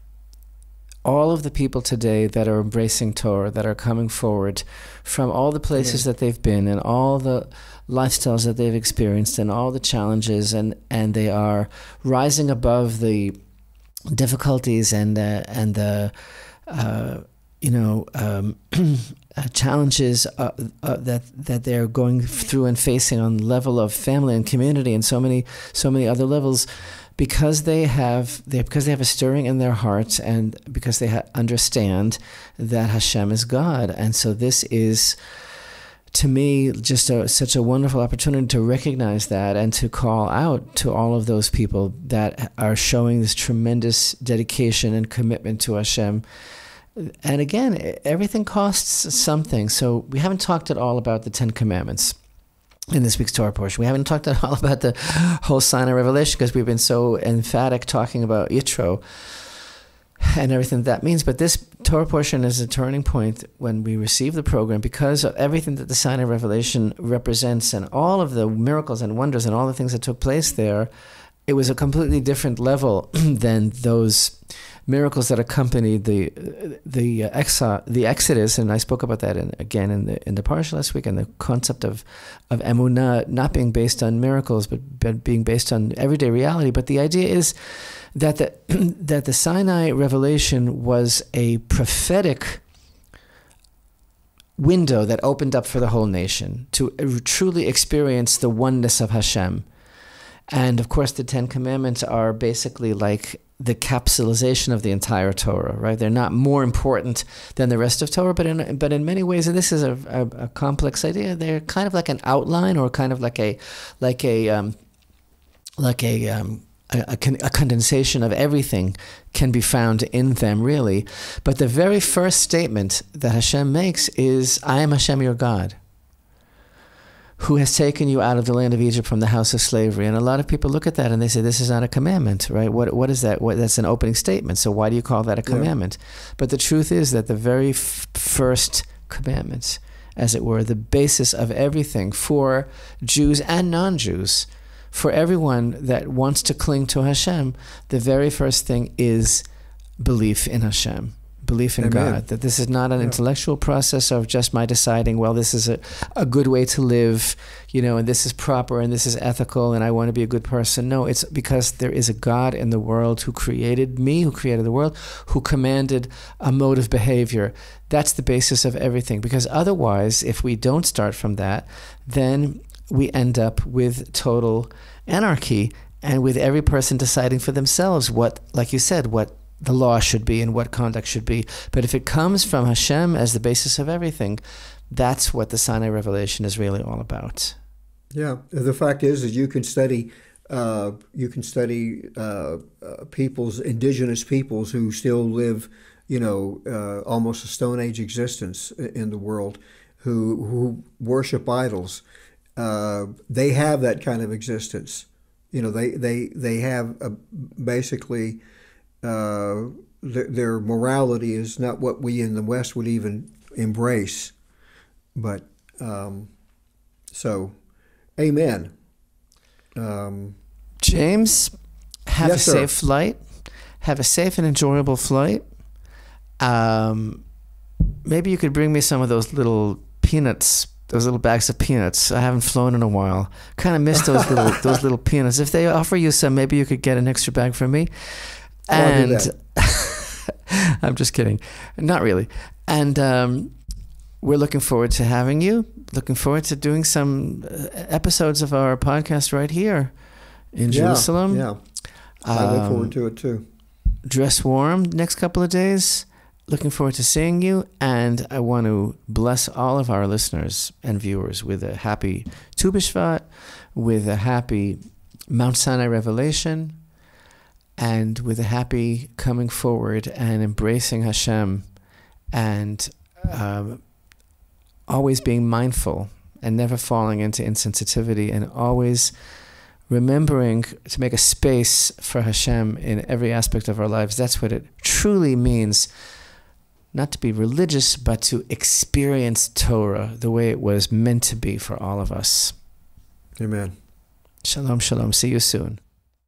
all of the people today that are embracing Torah, that are coming forward from all the places yeah. that they've been and all the lifestyles that they've experienced and all the challenges, and, and they are rising above the difficulties and uh, and the uh, you know um, uh, challenges uh, uh, that that they're going through and facing on level of family and community and so many so many other levels. Because they have they because they have a stirring in their hearts and because they ha- understand that Hashem is God. And so this is to me, just a, such a wonderful opportunity to recognize that and to call out to all of those people that are showing this tremendous dedication and commitment to Hashem. And again, everything costs something. So we haven't talked at all about the Ten Commandments in this week's Torah portion. We haven't talked at all about the whole Sinai revelation because we've been so emphatic talking about Yitro and everything that means. But this Torah portion is a turning point when we receive the program because of everything that the Sinai revelation represents and all of the miracles and wonders and all the things that took place there. It was a completely different level than those miracles that accompanied the the uh, exa, the Exodus, and I spoke about that in, again in the in the parsha last week, and the concept of of emunah not being based on miracles, but, but being based on everyday reality. But the idea is that the that the Sinai revelation was a prophetic window that opened up for the whole nation to truly experience the oneness of Hashem. And of course, the Ten Commandments are basically like the capsulization of the entire Torah, right? They're not more important than the rest of Torah, but in but in many ways, and this is a, a, a complex idea. They're kind of like an outline, or kind of like a like a um, like a, um, a, a, a condensation of everything can be found in them, really. But the very first statement that Hashem makes is, "I am Hashem, your God." Who has taken you out of the land of Egypt from the house of slavery. And a lot of people look at that and they say, this is not a commandment, right? What, what is that? What, that's an opening statement. So why do you call that a commandment? Yeah. But the truth is that the very f- first commandments, as it were, the basis of everything for Jews and non Jews, for everyone that wants to cling to Hashem, the very first thing is belief in Hashem belief in Amen. God, that this is not an yeah. intellectual process of just my deciding, well, this is a, a good way to live, you know, and this is proper and this is ethical and I want to be a good person. No, it's because there is a God in the world who created me, who created the world, who commanded a mode of behavior. That's the basis of everything. Because otherwise, if we don't start from that, then we end up with total anarchy and with every person deciding for themselves what, like you said, what the law should be and what conduct should be. But if it comes from Hashem as the basis of everything, that's what the Sinai revelation is really all about. Yeah, the fact is that you can study. Uh, you can study uh, uh, peoples, indigenous peoples who still live, you know, uh, almost a Stone Age existence in the world, who who worship idols. Uh, they have that kind of existence. You know, they they they have a, basically uh, th- their morality is not what we in the West would even embrace. But um, so, amen. Um, James, have yes, a safe sir. flight. Have a safe and enjoyable flight. Um, maybe you could bring me some of those little peanuts those little bags of peanuts. I haven't flown in a while. Kind of miss those little those little peanuts. If they offer you some, maybe you could get an extra bag for me and I'm just kidding, not really. And um, we're looking forward to having you. Looking forward to doing some uh, episodes of our podcast right here in yeah, Jerusalem. Yeah, I look forward um, to it too. Dress warm next couple of days. Looking forward to seeing you, and I want to bless all of our listeners and viewers with a happy Tu B'Shvat, with a happy Mount Sinai revelation, and with a happy coming forward and embracing Hashem and um, always being mindful and never falling into insensitivity and always remembering to make a space for Hashem in every aspect of our lives. That's what it truly means. Not to be religious, but to experience Torah the way it was meant to be for all of us. Amen. Shalom, shalom. See you soon.